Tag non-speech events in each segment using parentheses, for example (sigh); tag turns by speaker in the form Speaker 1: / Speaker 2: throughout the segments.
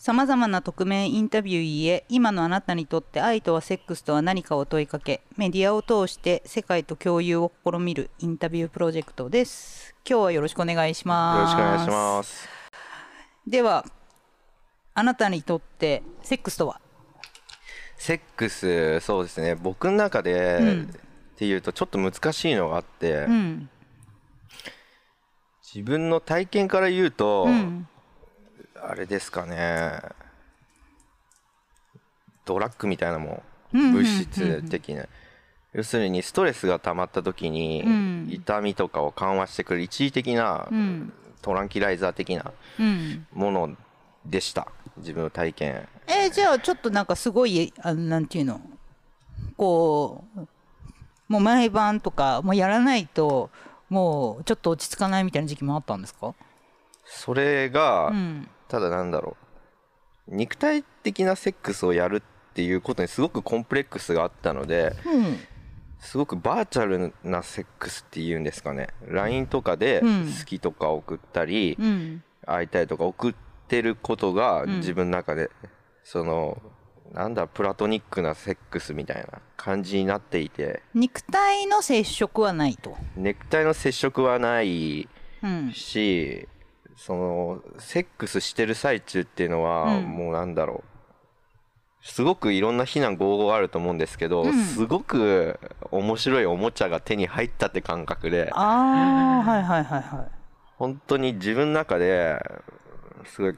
Speaker 1: さまざまな匿名インタビューへ今のあなたにとって愛とはセックスとは何かを問いかけメディアを通して世界と共有を試みるインタビュープロジェクトです。今日はよろしくお願いします。
Speaker 2: よろしくお願いします。
Speaker 1: ではあなたにとってセックスとは？
Speaker 2: セックスそうですね。僕の中で、
Speaker 1: うん
Speaker 2: っていうとちょっと難しいのがあって、
Speaker 1: うん。
Speaker 2: 自分の体験から言うと、
Speaker 1: うん
Speaker 2: あれですかね。ドラッグみたいなも
Speaker 1: うん。
Speaker 2: 物質的な。要するにストレスが溜まった時に、
Speaker 1: うん。
Speaker 2: 痛みとかを緩和してくれる一時的な
Speaker 1: うん。
Speaker 2: トランキライザー的な
Speaker 1: うん。
Speaker 2: ものでした。自分の体験。
Speaker 1: えーじゃあちょっとなんかすごいあのなんていうの？こうもう毎晩とかもうやらないともうちょっと落ち着かないみたいな時期もあったんですか？
Speaker 2: それが、
Speaker 1: うん
Speaker 2: ただなんだろう。肉体的なセックスをやるっていうことにすごくコンプレックスがあったので
Speaker 1: うん。
Speaker 2: すごくバーチャルなセックスっていうんですかね。LINE とかで
Speaker 1: うん。
Speaker 2: 好きとか送ったり、
Speaker 1: うん。
Speaker 2: 会いたいとか送ってることが
Speaker 1: ん。
Speaker 2: 自分の中で、そのなんだプラトニックなセックスみたいな感じになっていて。
Speaker 1: 肉体の接触はないと、
Speaker 2: ネクタイの接触はない
Speaker 1: うん。
Speaker 2: しそのセックスしてる最中っていうのは、
Speaker 1: うん。
Speaker 2: もうなんだろう。すごくいろんな非難合々あると思うんですけど、
Speaker 1: うん。
Speaker 2: すごく面白いおもちゃが手に入ったって感覚で
Speaker 1: ああはいはいはいはい。
Speaker 2: 本当に自分の中ですごい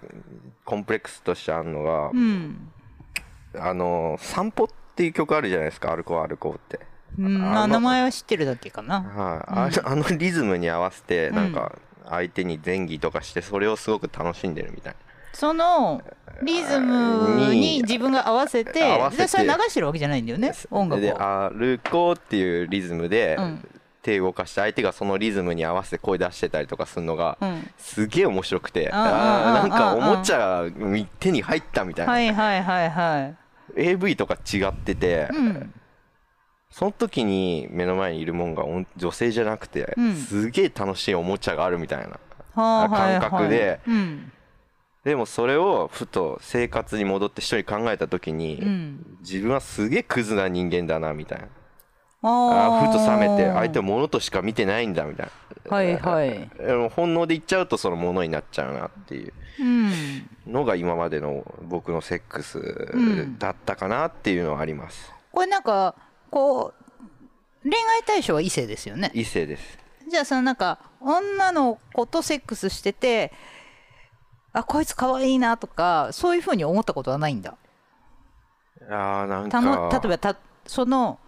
Speaker 2: コンプレックスとしてあるのが、
Speaker 1: うん、
Speaker 2: あの「散歩」っていう曲あるじゃないですか「アルコーアルコー」って。
Speaker 1: うん、
Speaker 2: あの
Speaker 1: あ名前は知ってるだけかな。
Speaker 2: はい、あのあのリズムに合わせてなんか相手に前儀とかしてそれをすごく楽しんでるみたいな。
Speaker 1: そのリズムに自分が合わせてでそれ流してるわけじゃないんだよね音楽
Speaker 2: で「
Speaker 1: を
Speaker 2: アルコ」っていうリズムで
Speaker 1: うん。
Speaker 2: 手動かして相手がそのリズムに合わせて声出してたりとかするのが
Speaker 1: うん。
Speaker 2: すげえ面白くて
Speaker 1: う
Speaker 2: あーなんか
Speaker 1: うん
Speaker 2: おもちゃが手に入ったみたいな、
Speaker 1: はいはいはいはい。
Speaker 2: AV とか違ってて、
Speaker 1: うん
Speaker 2: その時に目の前にいるもんが女性じゃなくて、
Speaker 1: うん。
Speaker 2: すげえ楽しいおもちゃがあるみたいな
Speaker 1: はあはいはい。
Speaker 2: 感覚で
Speaker 1: うん。
Speaker 2: でもそれをふと生活に戻って一人考えた時に、
Speaker 1: うん。
Speaker 2: 自分はすげえクズな人間だなみたいな。
Speaker 1: あ
Speaker 2: ふと冷めて
Speaker 1: ー
Speaker 2: 相手を物としか見てないんだみたいな。
Speaker 1: はいはい。
Speaker 2: 本能で言っちゃうとそのものになっちゃうなっていう。
Speaker 1: うん。
Speaker 2: のが今までの僕のセックス
Speaker 1: ん。
Speaker 2: だったかなっていうのはあります、
Speaker 1: これなんかこう恋愛対象は異性ですよね。
Speaker 2: 異性です。
Speaker 1: じゃあそのなんか女の子とセックスしててあこいつ可愛いなとかそういうふうに思ったことはないんだ。
Speaker 2: あーなん
Speaker 1: たの例え
Speaker 2: か
Speaker 1: ばたその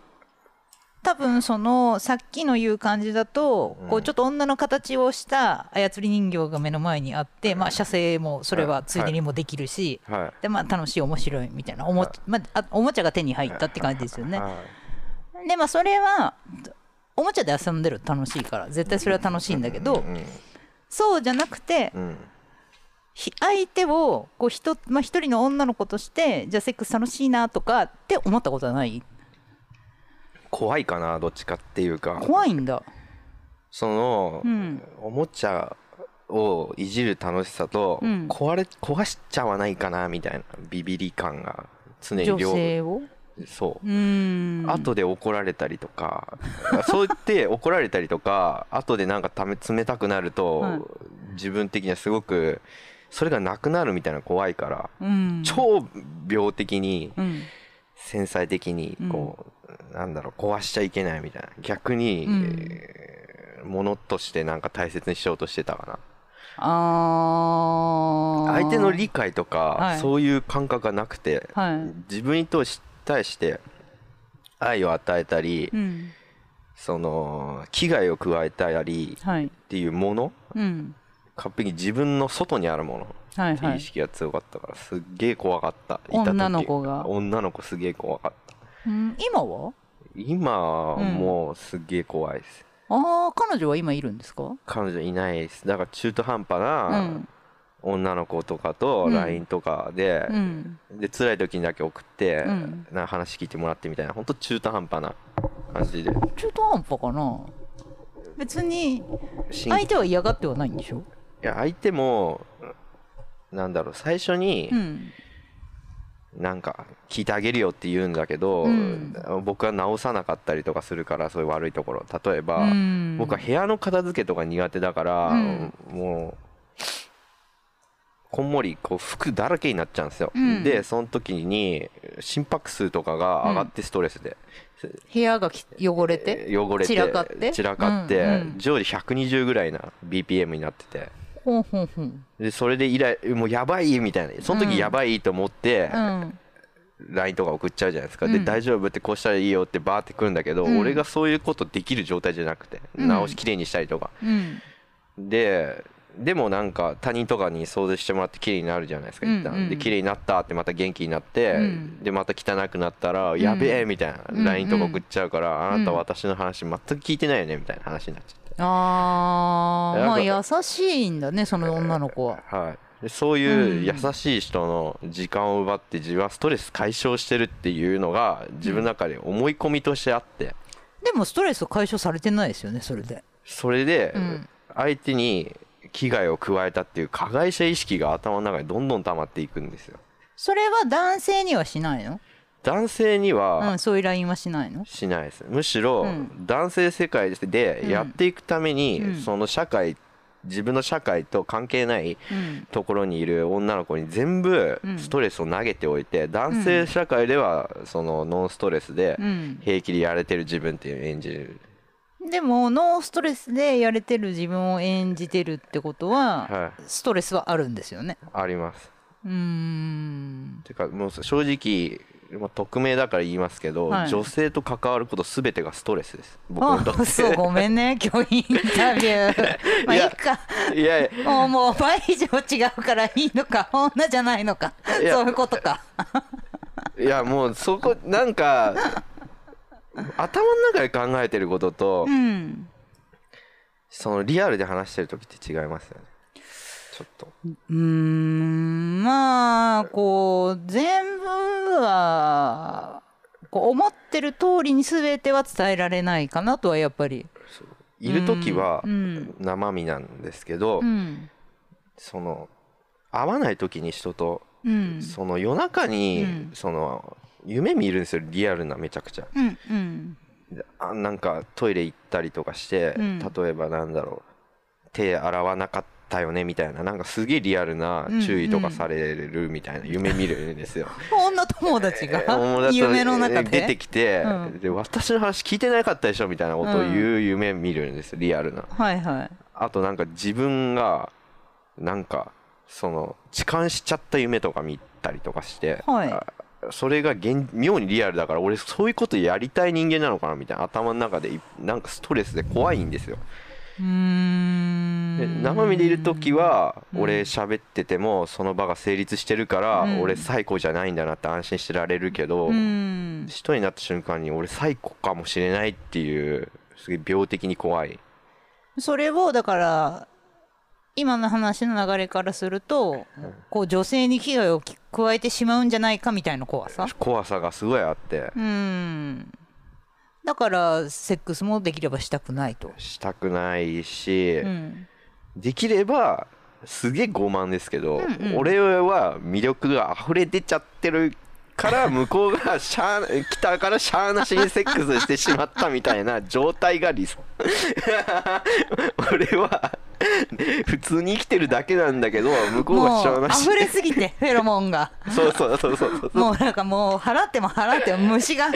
Speaker 1: 多分そのさっきの言う感じだと、こうちょっと女の形をした操り人形が目の前にあって、まあ、射精もそれはついでにもできるし、
Speaker 2: はい。
Speaker 1: でまあ、楽しい面白いみたいなおも,、まあ、あおもちゃが手に入ったって感じですよね。
Speaker 2: はい
Speaker 1: でまあそれはおもちゃで遊んでると楽しいから絶対それは楽しいんだけど、
Speaker 2: うん
Speaker 1: そうじゃなくて相手をこうひと、まあ、一人の女の子としてじゃあセックス楽しいなとかって思ったことはない？
Speaker 2: 怖いかなどっちかっていうか。
Speaker 1: 怖いんだ。
Speaker 2: その、
Speaker 1: うん。
Speaker 2: おもちゃをいじる楽しさと、
Speaker 1: うん。
Speaker 2: 壊れ壊しちゃわないかなみたいなビビり感が常に
Speaker 1: 女
Speaker 2: 両
Speaker 1: 性を？
Speaker 2: そう。後で怒られたりとかそう言って怒られたりとか後でなんかため冷たくなると、
Speaker 1: はい。
Speaker 2: 自分的にはすごくそれがなくなるみたいな怖いから、
Speaker 1: うん。
Speaker 2: 超病的に
Speaker 1: うん。
Speaker 2: 繊細的にこう、なんだろう壊しちゃいけないみたいな。逆に、
Speaker 1: うん。
Speaker 2: えーものとしてなんか大切にしようとしてたかな。
Speaker 1: あー。
Speaker 2: 相手の理解とか、
Speaker 1: はい。
Speaker 2: そういう感覚がなくて、
Speaker 1: はい。
Speaker 2: 自分に対し対して愛を与えたり、
Speaker 1: うん。
Speaker 2: その危害を加えたり
Speaker 1: はい。
Speaker 2: っていうもの
Speaker 1: うん。
Speaker 2: 完璧に自分の外にあるもの。
Speaker 1: はいはい。
Speaker 2: っていう意識が強かったからすっげえ怖かった。いた時。
Speaker 1: 女の子が。
Speaker 2: 女の子すげえ怖かった。
Speaker 1: うん。今は？
Speaker 2: 今はもうすっげえ怖いです、
Speaker 1: ああ彼女は今いるんですか？
Speaker 2: 彼女いないです。だから中途半端
Speaker 1: う
Speaker 2: なん女の子とかと
Speaker 1: うん。
Speaker 2: LINE とかで、
Speaker 1: うん。
Speaker 2: で辛い時にだけ送って、
Speaker 1: うん。
Speaker 2: な話聞いてもらってみたいな本当中途半端な感じで。
Speaker 1: 中途半端かな？別に相手は嫌がってはないんでしょ？
Speaker 2: いや相手もなんだろう最初に
Speaker 1: うん。
Speaker 2: なんか聞いてあげるよって言うんだけど、
Speaker 1: うん。
Speaker 2: 僕は直さなかったりとかするからそういう悪いところ。例えば、
Speaker 1: うん。
Speaker 2: 僕は部屋の片付けとか苦手だから、
Speaker 1: うん。
Speaker 2: もうこんもりこう服だらけになっちゃうんですよ、
Speaker 1: うん。
Speaker 2: でその時に心拍数とかが上がってストレスで、
Speaker 1: 部屋がき汚れて？
Speaker 2: 汚れて
Speaker 1: 散らかって？
Speaker 2: 散らかって
Speaker 1: うんうん。
Speaker 2: 常時120ぐらいな BPM になってて。でそれでイライもうやばいみたいな。その時やばいと思って、
Speaker 1: うん、
Speaker 2: LINE とか送っちゃうじゃないですか、で
Speaker 1: うん。
Speaker 2: 大丈夫ってこうしたらいいよってバーってくるんだけど、
Speaker 1: うん。
Speaker 2: 俺がそういうことできる状態じゃなくて、
Speaker 1: うん。
Speaker 2: 直しきれいにしたりとか。
Speaker 1: うん。
Speaker 2: ででもなんか他人とかに掃除してもらって綺麗になるじゃないですか一旦、
Speaker 1: うん。うん
Speaker 2: で綺麗になったってまた元気になって、
Speaker 1: うん。
Speaker 2: でまた汚くなったら、やべえみたいな。
Speaker 1: うん
Speaker 2: LINE とか送っちゃうから、
Speaker 1: ん
Speaker 2: あなた私の話全く聞いてないよねみたいな話になっちゃって、
Speaker 1: あーまあ優しいんだねその女の子は。
Speaker 2: はい、でそういう優しい人の時間を奪って自分はストレス解消してるっていうのが自分の中で思い込みとしてあって。
Speaker 1: でもストレス解消されてないですよねそれで。
Speaker 2: それで
Speaker 1: うん。
Speaker 2: 相手に危害を加えたっていう加害者意識が頭の中にどんどん溜まっていくんですよ。
Speaker 1: それは男性にはしないの？
Speaker 2: 男性に
Speaker 1: う
Speaker 2: は
Speaker 1: んそういう LINE はしないの？
Speaker 2: しないです。むしろ
Speaker 1: うん。
Speaker 2: 男性世界でやっていくため
Speaker 1: うん。
Speaker 2: にその社会自分の社会と関係ない
Speaker 1: うん。
Speaker 2: ところにいる女の子に全部
Speaker 1: うん。
Speaker 2: ストレスを投げておいて男性社会ではそのノンストレスで
Speaker 1: うん。
Speaker 2: 平気でやれてる自分っていう演じる
Speaker 1: でもノーストレスでやれてる自分を演じてるってことは、
Speaker 2: はい。
Speaker 1: ストレスはあるんですよね。
Speaker 2: あります。
Speaker 1: うーん。
Speaker 2: てかもう正直まあ匿名だから言いますけど、
Speaker 1: はい。
Speaker 2: 女性と関わることすべてがストレスです。僕にとっ
Speaker 1: あそうごめんね今日インタビュー。(laughs) まあい
Speaker 2: い
Speaker 1: か。
Speaker 2: ていやいや。
Speaker 1: もうもう倍以上違うからいいのか (laughs) 女じゃないのか。そういうことか。
Speaker 2: いやもうそこなんか頭の中で考えてることと、
Speaker 1: うん。
Speaker 2: そのリアルで話してる時って違いますよね。ちょっと。
Speaker 1: うーん。まあこう全部はこう思ってる通りに全ては伝えられないかなとはやっぱり。
Speaker 2: いる時は
Speaker 1: うん。
Speaker 2: 生身なんですけど、
Speaker 1: うん。
Speaker 2: その会わない時に人と、
Speaker 1: うん。
Speaker 2: その夜中に、
Speaker 1: うん。
Speaker 2: その夢見るんですよリアルなめちゃくちゃ。
Speaker 1: うんうん。
Speaker 2: であなんかトイレ行ったりとかして、
Speaker 1: うん。
Speaker 2: 例えばなんだろう手洗わなかったよねみたいななんかすげえリアルな注意とかされるみたいな夢見るんですよ。(laughs)
Speaker 1: 女友達が
Speaker 2: 友達と
Speaker 1: 夢の中で？
Speaker 2: 出てきて、
Speaker 1: うん。
Speaker 2: で私の話聞いてなかったでしょみたいなことを言う夢見るんですよリアルな。
Speaker 1: はいはい。
Speaker 2: あとなんか自分がなんかその痴漢しちゃった夢とか見たりとかして、
Speaker 1: はい。
Speaker 2: あそれが現妙にリアルだから俺そういうことやりたい人間なのかなみたいな頭の中でいなんかストレスで怖いんですよ。
Speaker 1: うーん。
Speaker 2: で生身でいる時は
Speaker 1: うん。
Speaker 2: 俺喋っててもその場が成立してるから
Speaker 1: うん。
Speaker 2: 俺最高じゃないんだなって安心してられるけど
Speaker 1: うん。
Speaker 2: 人になった瞬間に俺最高かもしれないっていうすげえ病的に怖い。
Speaker 1: それをだから今の話の流れからするとこう女性に危害をき加えてしまうんじゃないかみたいな怖さ？
Speaker 2: 怖さがすごいあって。
Speaker 1: うん。だからセックスもできればしたくないと、
Speaker 2: したくないし
Speaker 1: うん、
Speaker 2: できればすげえ傲慢ですけど、
Speaker 1: うんうん。
Speaker 2: 俺は魅力が溢れ出ちゃってるから向こうがしゃあ来たからしゃあなしにセックスしてしまったみたいな状態が理想。(laughs) 俺は普通に生きてるだけなんだけど向こうがしゃあなし
Speaker 1: 溢れすぎてフェロモンが。
Speaker 2: そうそうそうそうそう。
Speaker 1: もうなんかもう払っても払っても虫が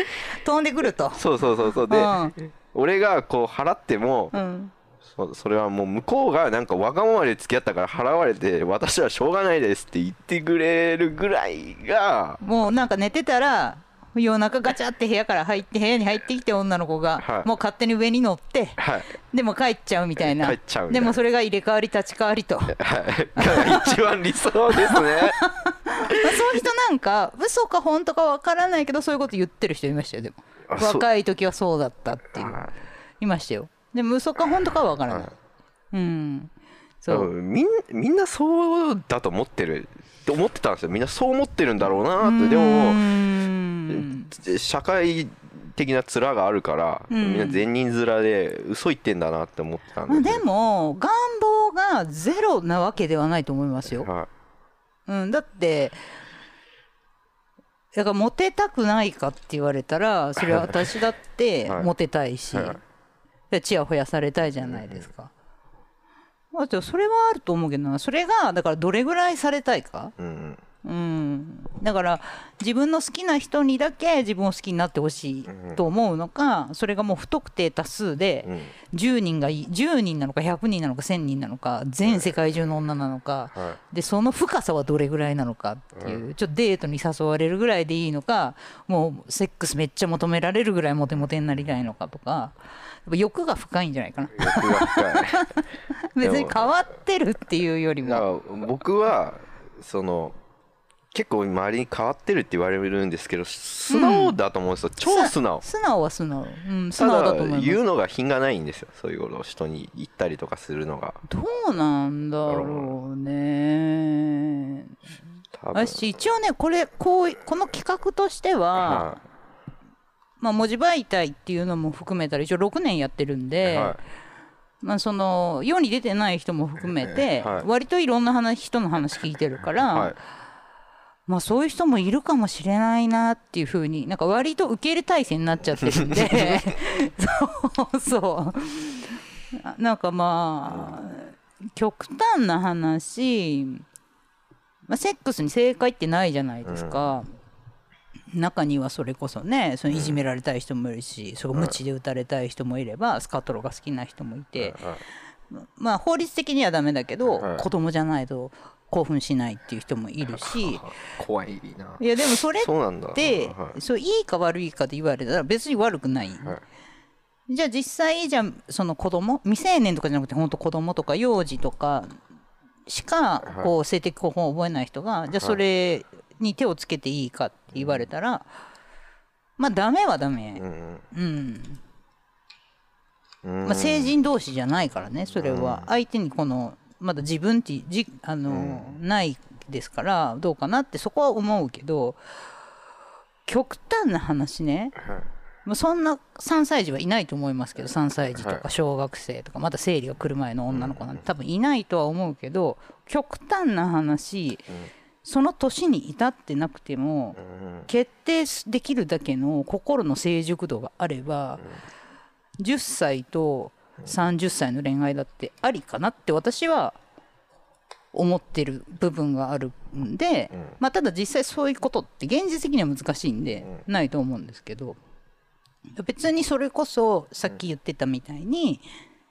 Speaker 1: 飛んでくると。
Speaker 2: そうそうそうそう。で、
Speaker 1: うん。
Speaker 2: 俺がこう払っても、
Speaker 1: うん
Speaker 2: そそれはもう向こうがなんかわがままで付き合ったから払われて私はしょうがないですって言ってくれるぐらいが
Speaker 1: もうなんか寝てたら夜中ガチャって部屋から入って部屋に入ってきて女の子が、
Speaker 2: はい。
Speaker 1: もう勝手に上に乗って
Speaker 2: はい。
Speaker 1: でも帰っちゃうみたいな。
Speaker 2: 帰っちゃうみたいな。
Speaker 1: でもそれが入れ替わり立ち替わりと。まあ
Speaker 2: はい。(laughs) が一番理想ですね。(laughs)
Speaker 1: そういう人なんか嘘か本当かわからないけどそういうこと言ってる人いましたよでも。若い時はそうだったっていう。
Speaker 2: はい
Speaker 1: ましたよでも嘘か本当かはわからない、
Speaker 2: はい。
Speaker 1: うん。そう、
Speaker 2: うんみんみんなそうだと思ってるって思ってたんですよ。みんなそう思ってるんだろうなって。でも
Speaker 1: ん
Speaker 2: 社会的な面があるから、
Speaker 1: うん。
Speaker 2: みんな善人面で嘘言ってんだなって思ってたん
Speaker 1: まあ、
Speaker 2: です
Speaker 1: でも願望がゼロなわけではないと思いますよ。
Speaker 2: は
Speaker 1: うん、だってだからモテたくないかって言われたらそれは私だって
Speaker 2: はい。
Speaker 1: モテたいし、
Speaker 2: はい
Speaker 1: でチヤホヤされたいじゃないですか。まあ、でもそれはあると思うけどな。それがだからどれぐらいされたいか、
Speaker 2: うん
Speaker 1: うん、だから自分の好きな人にだけ自分を好きになってほしいと思うのかそれがもう不特定多数で
Speaker 2: うん。
Speaker 1: 10人がいい10人なのか100人なのか1000人なのか全世界中の女なのか
Speaker 2: は
Speaker 1: でその深さはどれぐらいなのかっていうちょっとデートに誘われるぐらいでいいのかもうセックスめっちゃ求められるぐらいモテモテになりたいのかとか欲が深いんじゃないかな。(laughs) 別に変わってるっていうよりも。
Speaker 2: ら僕はその結構周りに変わってるって言われるんですけど素直だと思うんですよ、超素直。
Speaker 1: 素直は素直。うん素直だと思い
Speaker 2: 言うのが品がないんですよ。そういうことを人に言ったりとかするのが。
Speaker 1: どうなんだろうね。私一応ねこれこうこの企画としては、
Speaker 2: は
Speaker 1: まあ、文字媒体っていうのも含めたら一応6年やってるん
Speaker 2: い
Speaker 1: で、
Speaker 2: は
Speaker 1: まあ、その世に出てない人も含めて、
Speaker 2: はい。
Speaker 1: 割といろんな話人の話聞いてるから、まあ、そういう人もいるかもしれないなっていうふうになんか割と受け入れ体制になっちゃってるんで。(laughs) そうそう。あなんかまあ極端な話、まあ、セックスに正解ってないじゃないですか。中にはそれこそねそのいじめられたい人もいるし、そこ無知で打たれたい人もいればスカトロが好きな人もいて、
Speaker 2: はい
Speaker 1: まあ法律的にはダメだけど、
Speaker 2: はい
Speaker 1: 子供じゃないと興奮しないっていう人もいるし。(laughs)
Speaker 2: 怖いな。い
Speaker 1: やでもそれっ
Speaker 2: そうなんだ。
Speaker 1: て
Speaker 2: はい。
Speaker 1: そういいか悪いかで言われたら別に悪くない、
Speaker 2: は
Speaker 1: じゃあ実際じゃあその子供未成年とかじゃなくて本当子供とか幼児とかしかこう性的興奮を覚えない人がじゃあそれに手をつけていいかって言われたらまあダメはダメ。
Speaker 2: うん
Speaker 1: うん。
Speaker 2: うん。
Speaker 1: まあ、成人同士じゃないからねそれは。相手にこのまだ自分ってじあの、ないですからどうかなってそこは思うけど極端な話ね。
Speaker 2: はい。
Speaker 1: まあそんな3歳児はいないと思いますけど3歳児と
Speaker 2: はい。
Speaker 1: か小学生とかまだ生理が来る前の女の子なんて多分いないとは思うけど極端な話その年に至ってなくても
Speaker 2: うん。
Speaker 1: 決定できるだけの心の成熟度があれば10歳と30歳の恋愛だってありかなって私は思ってる部分があるんで、
Speaker 2: うん。
Speaker 1: まあ、ただ実際そういうことって現実的には難しいんでないと思うんですけど別にそれこそさっき言ってたみたいに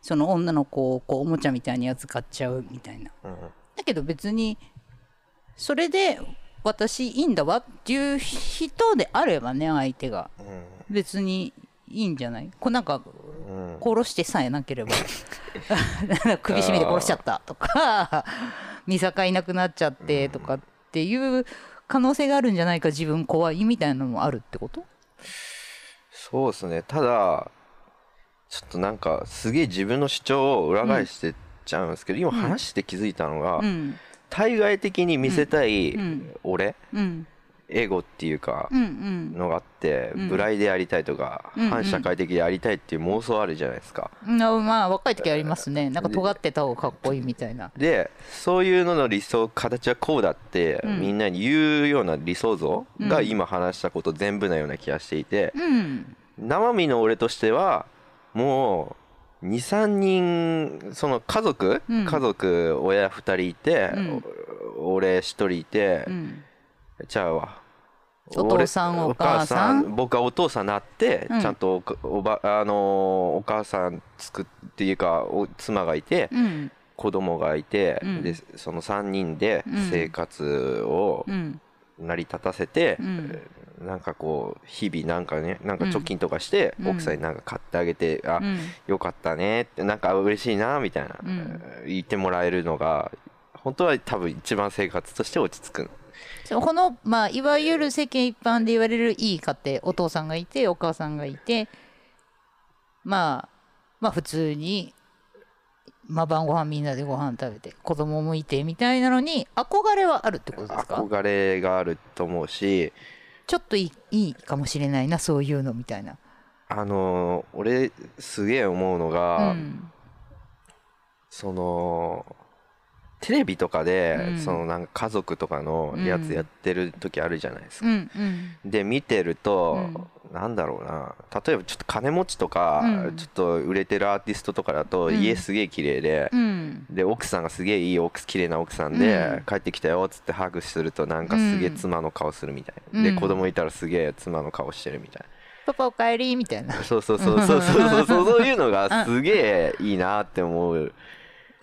Speaker 1: その女の子をこうおもちゃみたいに扱っちゃうみたいな。
Speaker 2: うん。
Speaker 1: だけど別にそれで私いいんだわっていう人であればね相手が。別にいいんじゃない？こうなんか
Speaker 2: うん。
Speaker 1: 殺してさえなければ。(laughs) 首絞めて殺しちゃったとか (laughs) 見境いなくなっちゃってとかっていう可能性があるんじゃないか自分怖いみたいなのもあるってこと？
Speaker 2: そうですね。ただちょっとなんかすげえ自分の主張を裏返してっちゃうんですけど、今話して気づいたのが、
Speaker 1: うん。
Speaker 2: 対外的に見せたい
Speaker 1: ん。
Speaker 2: 俺、
Speaker 1: うん
Speaker 2: エゴっていうか
Speaker 1: うんうん。
Speaker 2: のがあって、
Speaker 1: ん。
Speaker 2: ブライでありたいとか、
Speaker 1: うんうん。
Speaker 2: 反社会的でありたいっていう妄想あるじゃないですか。
Speaker 1: なまあ若い時ありますね。なんか尖ってた方がかっこいいみたいな。
Speaker 2: でそういうのの理想形はこうだって、
Speaker 1: うん。
Speaker 2: みんなに言うような理想像が
Speaker 1: うん。
Speaker 2: 今話したこと全部なような気がしていて、
Speaker 1: うん。
Speaker 2: 生身の俺としてはもう23人その家族、
Speaker 1: うん。
Speaker 2: 家族親2人いて、
Speaker 1: うん。
Speaker 2: お俺1人いて、
Speaker 1: うん
Speaker 2: じゃあわ。
Speaker 1: お父さん
Speaker 2: 俺
Speaker 1: お母さん？
Speaker 2: 僕はお父さんになって、
Speaker 1: うん。
Speaker 2: ちゃんとおば、あのーお母さんつくっていうかお妻がいて、
Speaker 1: うん。
Speaker 2: 子供がいて、
Speaker 1: うん。
Speaker 2: でその3人で
Speaker 1: うん。
Speaker 2: 生活を
Speaker 1: うん。
Speaker 2: 成り立たせて、
Speaker 1: うん。
Speaker 2: なんかこう日々なんかねなんか貯金とかして、
Speaker 1: うん。
Speaker 2: 奥さんになんか買ってあげて、あ
Speaker 1: うん。
Speaker 2: よかったねってなんか嬉しいなみたいな、
Speaker 1: うん。
Speaker 2: 言ってもらえるのが本当は多分一番生活として落ち着く
Speaker 1: この、まあ、いわゆる世間一般で言われるいい家庭お父さんがいてお母さんがいてまあまあ普通に、まあ、晩ご飯みんなでご飯食べて子供もいてみたいなのに憧れはあるってことですか？
Speaker 2: 憧れがあると思うし
Speaker 1: ちょっといいいいかもしれないなそういうのみたいな。
Speaker 2: あのー俺すげえ思うの
Speaker 1: う
Speaker 2: が、
Speaker 1: ん
Speaker 2: そのテレビとかで、
Speaker 1: うん、
Speaker 2: そのなんか家族とかのやつやってる時あるじゃないですか。
Speaker 1: うん、
Speaker 2: で見てると、うん、なんだろうな。例えばちょっと金持ちとか、
Speaker 1: うん、
Speaker 2: ちょっと売れてるアーティストとかだと、家すげえ綺麗で、で奥さんがすげえいい奥綺麗な奥さんで、帰ってきたよっつってハグするとなんかすげえ妻の顔するみたいな、で子供いたらすげえ妻の顔してるみたいな。
Speaker 1: パパおかえりみたいな。
Speaker 2: そうそう。そうそうそうそうそういうのがすげえいいなって思う。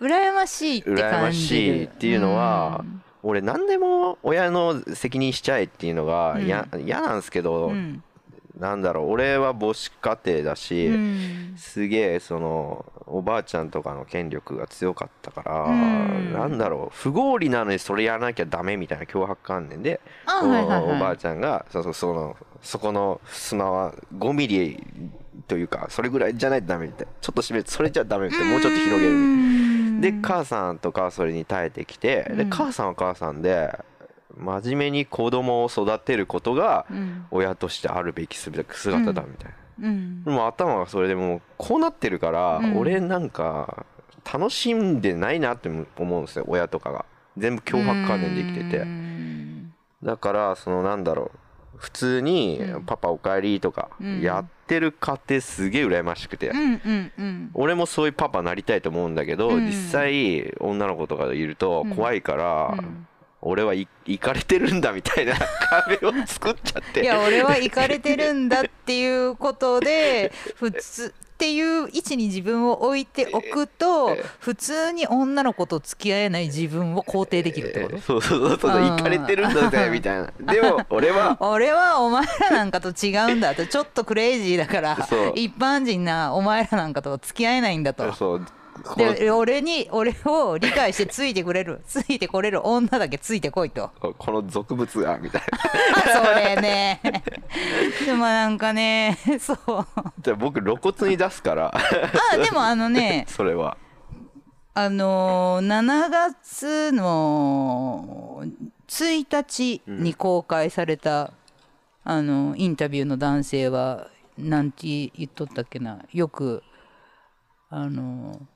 Speaker 1: 羨ましいって
Speaker 2: 羨
Speaker 1: 感
Speaker 2: ましいっていうのは、俺何でも親の責任しちゃえっていうのが嫌、嫌なんですけど、
Speaker 1: うん。
Speaker 2: なんだろう俺は母子家庭だし、
Speaker 1: うん。
Speaker 2: すげえそのおばあちゃんとかの権力が強かったから、
Speaker 1: うん。
Speaker 2: なんだろう不合理なのにそれやらなきゃダメみたいな脅迫観念で、おばあちゃんがそうそうそのそこの襖は5ミリというかそれぐらいじゃないとダメみたい。なちょっと閉めてそれじゃダメってもうちょっと広げるで母さんとかはそれに耐えてきて、で
Speaker 1: うん。
Speaker 2: 母さんは母さんで真面目に子供を育てることが
Speaker 1: うん。
Speaker 2: 親としてあるべき姿だみたいな。
Speaker 1: うん。
Speaker 2: でも頭がそれでもうこうなってるから、
Speaker 1: うん。
Speaker 2: 俺なんか楽しんでないなって思うんですよ親とかが。全部脅迫観念で生きてて。
Speaker 1: うん。
Speaker 2: だからそのなんだろう普通に
Speaker 1: うん「
Speaker 2: パパおかえり」とか
Speaker 1: うん。
Speaker 2: やってる家庭すげえ羨ましくて、俺もそういうパパなりたいと思うんだけど、
Speaker 1: うん。
Speaker 2: 実際女の子とかいると怖いから、
Speaker 1: うん
Speaker 2: 俺はい行かれてるんだみたいな壁を作っちゃって
Speaker 1: いや俺は行かれてるんだっていうことで (laughs) 普通っていう位置に自分を置いておくと普通に女の子と付き合えない自分を肯定できるってこと？
Speaker 2: そうそうそうそう
Speaker 1: う。ん。
Speaker 2: 行かれてるんだぜみたいな。(laughs) でも俺は (laughs)
Speaker 1: 俺はお前らなんかと違うんだ。とちょっとクレイジーだから一般人なお前らなんかと付き合えないんだと。
Speaker 2: そう
Speaker 1: で俺に俺を理解してついてくれる。(laughs) ついてこれる女だけついてこいと。
Speaker 2: この俗物がみたい (laughs)
Speaker 1: それね。(laughs) でもなんかねそう。
Speaker 2: なじゃあ僕露骨に出すから。
Speaker 1: あでもあのね
Speaker 2: それは。
Speaker 1: あのー7月の1日に公開された、あのインタビューの男性はなんて言っとったっけな。よくあのー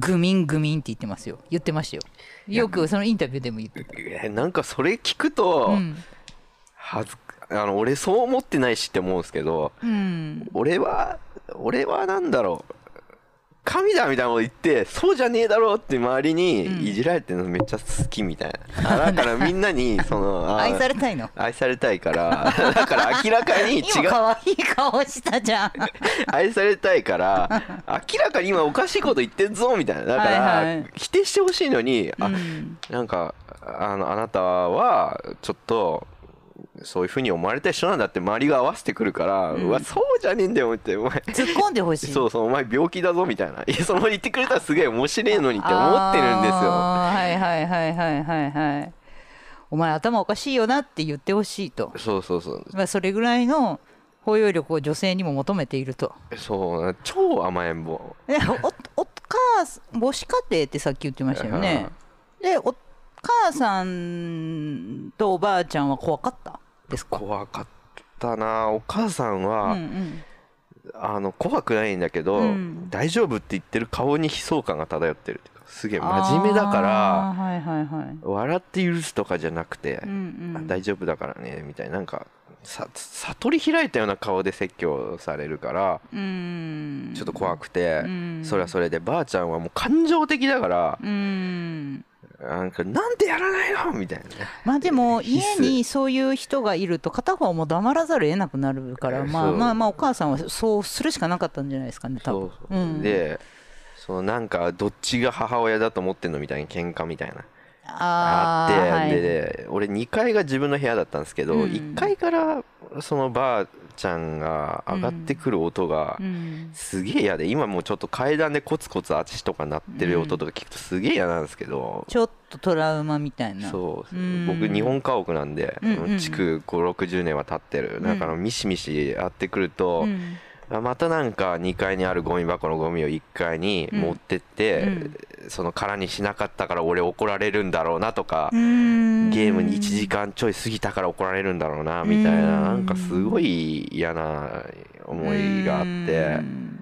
Speaker 1: グミングミンって言ってますよ。言ってましたよ。よくそのインタビューでも言ってた、
Speaker 2: えなんかそれ聞くと、
Speaker 1: うん。
Speaker 2: はずあの俺そう思ってないしって思うんですけど
Speaker 1: うん、
Speaker 2: 俺は俺はなんだろう神だみたいなこと言ってそうじゃねえだろうって周りに
Speaker 1: うん。
Speaker 2: いじられてるのめっちゃ好きみたいな、あだからみんなに (laughs) そのあ
Speaker 1: 愛されたいの？
Speaker 2: 愛されたいから。(laughs) だから明らかに違
Speaker 1: 今
Speaker 2: う
Speaker 1: 可愛い顔したじゃん。(laughs)
Speaker 2: 愛されたいから明らかに今おかしいこと言ってんぞみたいな。だから、
Speaker 1: はいはい。
Speaker 2: 否定してほしいのに、あ
Speaker 1: うん。
Speaker 2: なんかあのあなたはちょっとそういうふうに思われた人なんだって周りが合わせてくるから、うわそうじゃねえんだよってお前。
Speaker 1: 突っ込んでほしい。
Speaker 2: そうそうお前病気だぞみたいな。いやその言ってくれたらすげえ面白いのにって思ってるんですよ。
Speaker 1: はいはいはいはいはいはい。お前頭おかしいよなって言ってほしいと、
Speaker 2: そうそうそう。
Speaker 1: まあ、それぐらいの包容力を女性にも求めていると。
Speaker 2: そう超甘えん坊。
Speaker 1: でおお母さん母子家庭ってさっき言ってましたよね。でお母さんとおばあちゃんは怖かった？ですか？
Speaker 2: 怖かったな。お母さんは、
Speaker 1: うんうん。
Speaker 2: あの怖くないんだけど、
Speaker 1: うん。
Speaker 2: 大丈夫って言ってる顔に悲壮感が漂ってるっていうかすげえ真面目だから
Speaker 1: はいはいはい。
Speaker 2: 笑って許すとかじゃなくて、
Speaker 1: うんうん。
Speaker 2: あ大丈夫だからねみたいな。なんかさ悟り開いたような顔で説教されるから
Speaker 1: うん。
Speaker 2: ちょっと怖くて、
Speaker 1: うん。
Speaker 2: それはそれでばあちゃんはもう感情的だから
Speaker 1: うん
Speaker 2: なんかなんでやらないの？みたいなね。
Speaker 1: まあでも家にそういう人がいると片方も黙らざるを得なくなるからまあまあまあお母さんはそうするしかなかったんじゃないですかね多分。
Speaker 2: そうそう。
Speaker 1: うん
Speaker 2: でそのなんかどっちが母親だと思ってんの？みたいな喧嘩みたいな
Speaker 1: あ
Speaker 2: って、
Speaker 1: はい。
Speaker 2: でで俺2階が自分の部屋だったんですけど、
Speaker 1: うん。
Speaker 2: 1階からそのばあちゃんが上がってくる音が
Speaker 1: うん。
Speaker 2: すげえ嫌で今もうちょっと階段でコツコツ足とか鳴ってる音とか聞くとすげえ嫌なんですけど、
Speaker 1: ちょっとトラウマみたいな。
Speaker 2: そう。
Speaker 1: うん。
Speaker 2: 僕日本家屋なんで
Speaker 1: うんうん
Speaker 2: 築560年は経ってる。だからミシミシやってくると、
Speaker 1: うん。
Speaker 2: あまたなんか2階にあるゴミ箱のゴミを1階に持ってって、
Speaker 1: うん。
Speaker 2: その空にしなかったから俺怒られるんだろうなとか、
Speaker 1: うん。
Speaker 2: ゲームに1時間ちょい過ぎたから怒られるんだろうなみたいな
Speaker 1: うん
Speaker 2: なんかすごい嫌な思いがあって。
Speaker 1: うん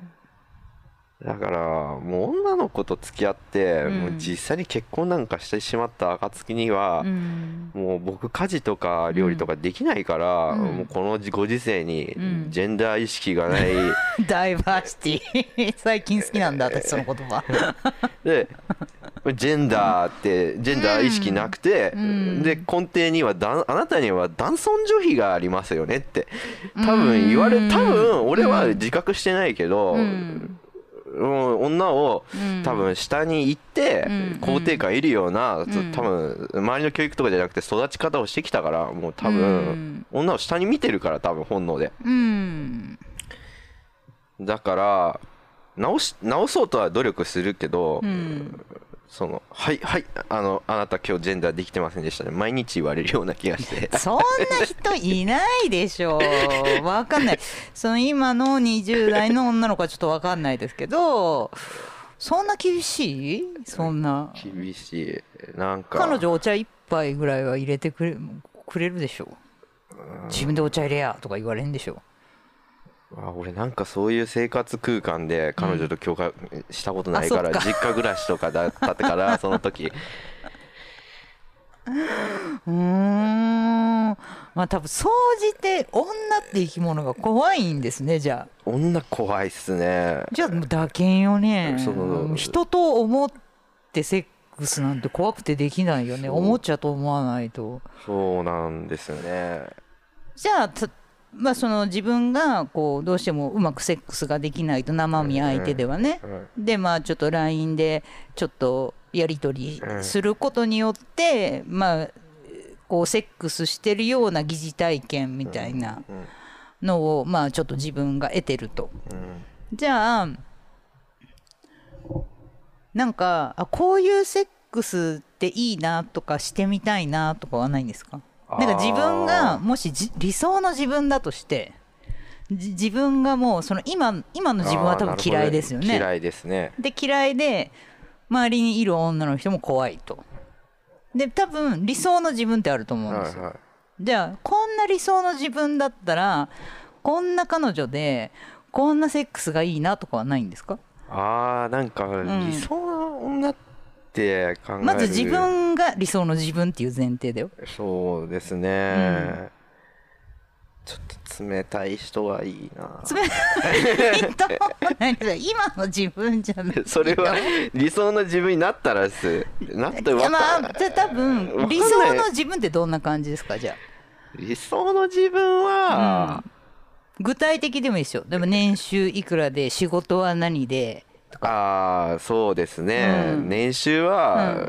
Speaker 2: だからもう女の子と付き合って、
Speaker 1: うん。
Speaker 2: もう実際に結婚なんかしてしまった暁には、
Speaker 1: うん。
Speaker 2: もう僕家事とか料理とかできないから、
Speaker 1: うん。
Speaker 2: もうこのご時世に
Speaker 1: うん。
Speaker 2: ジェンダー意識がない、
Speaker 1: ダイバーシティ最近好きなんだ私その言葉。(laughs)
Speaker 2: でジェンダーってジェンダー意識なくて、
Speaker 1: うん。
Speaker 2: で根底にはだんあなたには男尊女卑がありますよねって多分言われ
Speaker 1: うん。
Speaker 2: 多分俺は自覚してないけど、女を
Speaker 1: うん。
Speaker 2: 多分下に行って
Speaker 1: うん。
Speaker 2: 肯定感いるような、
Speaker 1: ん。
Speaker 2: 多分周りの教育とかじゃなくて育ち方をしてきたからもう多
Speaker 1: う
Speaker 2: 分
Speaker 1: ん。
Speaker 2: 女を下に見てるから多分本能で。
Speaker 1: うん。
Speaker 2: だから直し直そうとは努力するけど、
Speaker 1: うん
Speaker 2: そのはいはいあのあなた今日ジェンダーできてませんでしたね。毎日言われるような気がして。
Speaker 1: そんな人いないでしょう。(laughs) わかんない。その今の20代の女の子はちょっとわかんないですけど、そんな厳しい？そんな。
Speaker 2: 厳しい。なんか。
Speaker 1: 彼女お茶一杯ぐらいは入れてくれくれるでしょ自分でお茶入れやとか言われるんでしょ
Speaker 2: あ俺なんかそういう生活空間で彼女と共感したことないから、
Speaker 1: あそっか。
Speaker 2: 実家暮らしとかだったから (laughs) その時。
Speaker 1: うーん。まあ多分総じて女って生き物が怖いんですねじゃあ。
Speaker 2: 女怖いっすね。
Speaker 1: じゃあもう打鍵よね。人と思ってセックスなんて怖くてできないよね。おもちゃと思わないと。
Speaker 2: そうなんですよね。
Speaker 1: じゃあたまあその自分がこうどうしてもうまくセックスができないと生身相手ではね、でまあちょっと LINE でちょっとやり取りすることによって、まあこうセックスしてるような疑似体験みたいなのをまあちょっと自分が得てると。じゃあなんかあこういうセックスっていいなとかしてみたいなとかはないんですか？なんか自分がもしじ理想の自分だとしてじ自分がもうその今今の自分は多分嫌いですよね。
Speaker 2: 嫌いですね
Speaker 1: で嫌いで周りにいる女の人も怖いと。で多分理想の自分ってあると思うんですよ。
Speaker 2: はいはい
Speaker 1: じゃあこんな理想の自分だったらこんな彼女でこんなセックスがいいなとかはないんですか？
Speaker 2: あーなんか
Speaker 1: ん
Speaker 2: 理想の女って考える。
Speaker 1: まず自分が理想の自分っていう前提だよ。
Speaker 2: そうですね、ちょっと冷たい人はいいな。
Speaker 1: 冷たいと (laughs) 何それ今の自分じゃない。
Speaker 2: それは理想の自分になったらですなってわか
Speaker 1: まあじゃあ多分理想の自分ってどんな感じですか？じゃあ。
Speaker 2: 理想の自分は、
Speaker 1: 具体的でもいいですよ。でも年収いくらで仕事は何でとか。
Speaker 2: ああそうですね、
Speaker 1: うん。
Speaker 2: 年収は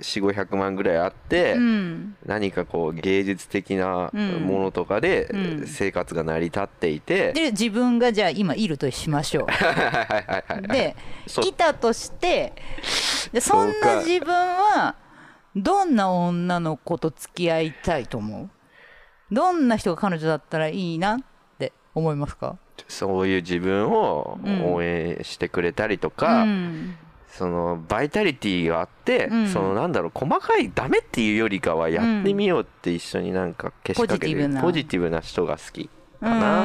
Speaker 2: 4500万ぐらいあって、
Speaker 1: うん。
Speaker 2: 何かこう芸術的な
Speaker 1: うん。
Speaker 2: ものとかで
Speaker 1: うん。
Speaker 2: 生活が成り立っていて、
Speaker 1: で自分がじゃあ今いるとしましょう。で
Speaker 2: そう。
Speaker 1: いたとしてでそんな自分はどんな女の子と付き合いたいと思う？どんな人が彼女だったらいいなって思いますか？
Speaker 2: そういう自分を
Speaker 1: うん。
Speaker 2: 応援してくれたりとか、
Speaker 1: うん。
Speaker 2: そのバイタリティがあって、
Speaker 1: うん。
Speaker 2: そのなんだろう細かいダメっていうよりかはやってみようって一緒になんか消しかける
Speaker 1: ポジティブな。
Speaker 2: ポジティブな人が好き
Speaker 1: う
Speaker 2: かな。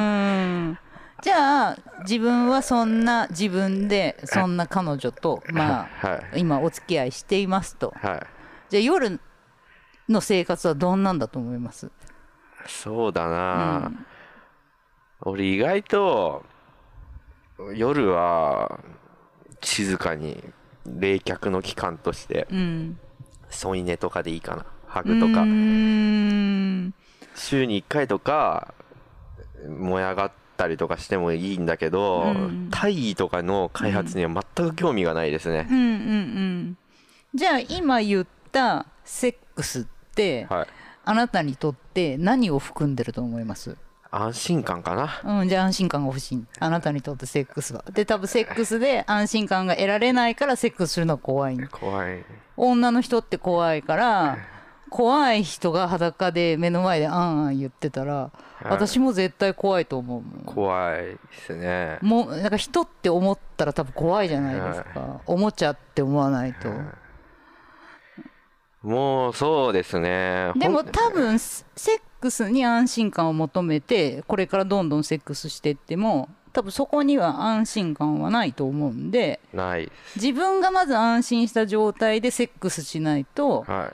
Speaker 1: ん。じゃあ自分はそんな自分でそんな彼女とまあ
Speaker 2: はい。
Speaker 1: 今お付き合いしていますと。
Speaker 2: はい。
Speaker 1: じゃあ夜の生活はどんなんだと思います？
Speaker 2: そうだな、
Speaker 1: うん
Speaker 2: 俺意外と夜は静かに冷却の期間として
Speaker 1: うん。
Speaker 2: 添い寝とかでいいかな。ハグとか。
Speaker 1: うーん。
Speaker 2: 週に1回とか燃え上がったりとかしてもいいんだけど、
Speaker 1: うん。
Speaker 2: 大義とかの開発には全く興味がないですね。
Speaker 1: う、んうんうん。じゃあ今言ったセックスって
Speaker 2: はい。
Speaker 1: あなたにとって何を含んでると思います？
Speaker 2: 安心感かな。
Speaker 1: うん、じゃあ安心感が欲しい。あなたにとってセックスは。で多分セックスで安心感が得られないからセックスするのが怖い。
Speaker 2: 怖い。
Speaker 1: 女の人って怖いから怖い人が裸で目の前であんあん言ってたら私も絶対怖いと思うもん。
Speaker 2: 怖いですね。
Speaker 1: もうなんか人って思ったら多分怖いじゃないですか。おもちゃって思わないと。
Speaker 2: もうそうですね。
Speaker 1: でも多分セックスに安心感を求めてこれからどんどんセックスしていっても多分そこには安心感はないと思うんで
Speaker 2: ない。
Speaker 1: 自分がまず安心した状態でセックスしないと
Speaker 2: は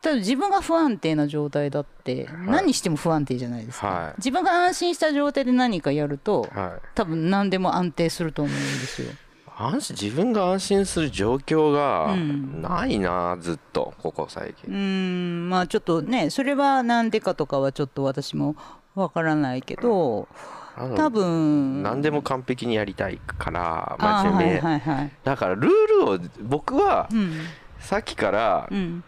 Speaker 1: 多分自分が不安定な状態だって何しても不安定じゃないですか、
Speaker 2: はい。
Speaker 1: 自分が安心した状態で何かやると
Speaker 2: いはい。
Speaker 1: 多分何でも安定すると思うんですよ
Speaker 2: 安心自分が安心する状況が
Speaker 1: うん。
Speaker 2: ないなずっとここ最近。
Speaker 1: ん。まあちょっとねそれは何でかとかはちょっと私もわからないけど多分。
Speaker 2: 何でも完璧にやりたいから真面目
Speaker 1: はいはい。
Speaker 2: だからルールを僕は
Speaker 1: うん。
Speaker 2: さっきから
Speaker 1: うん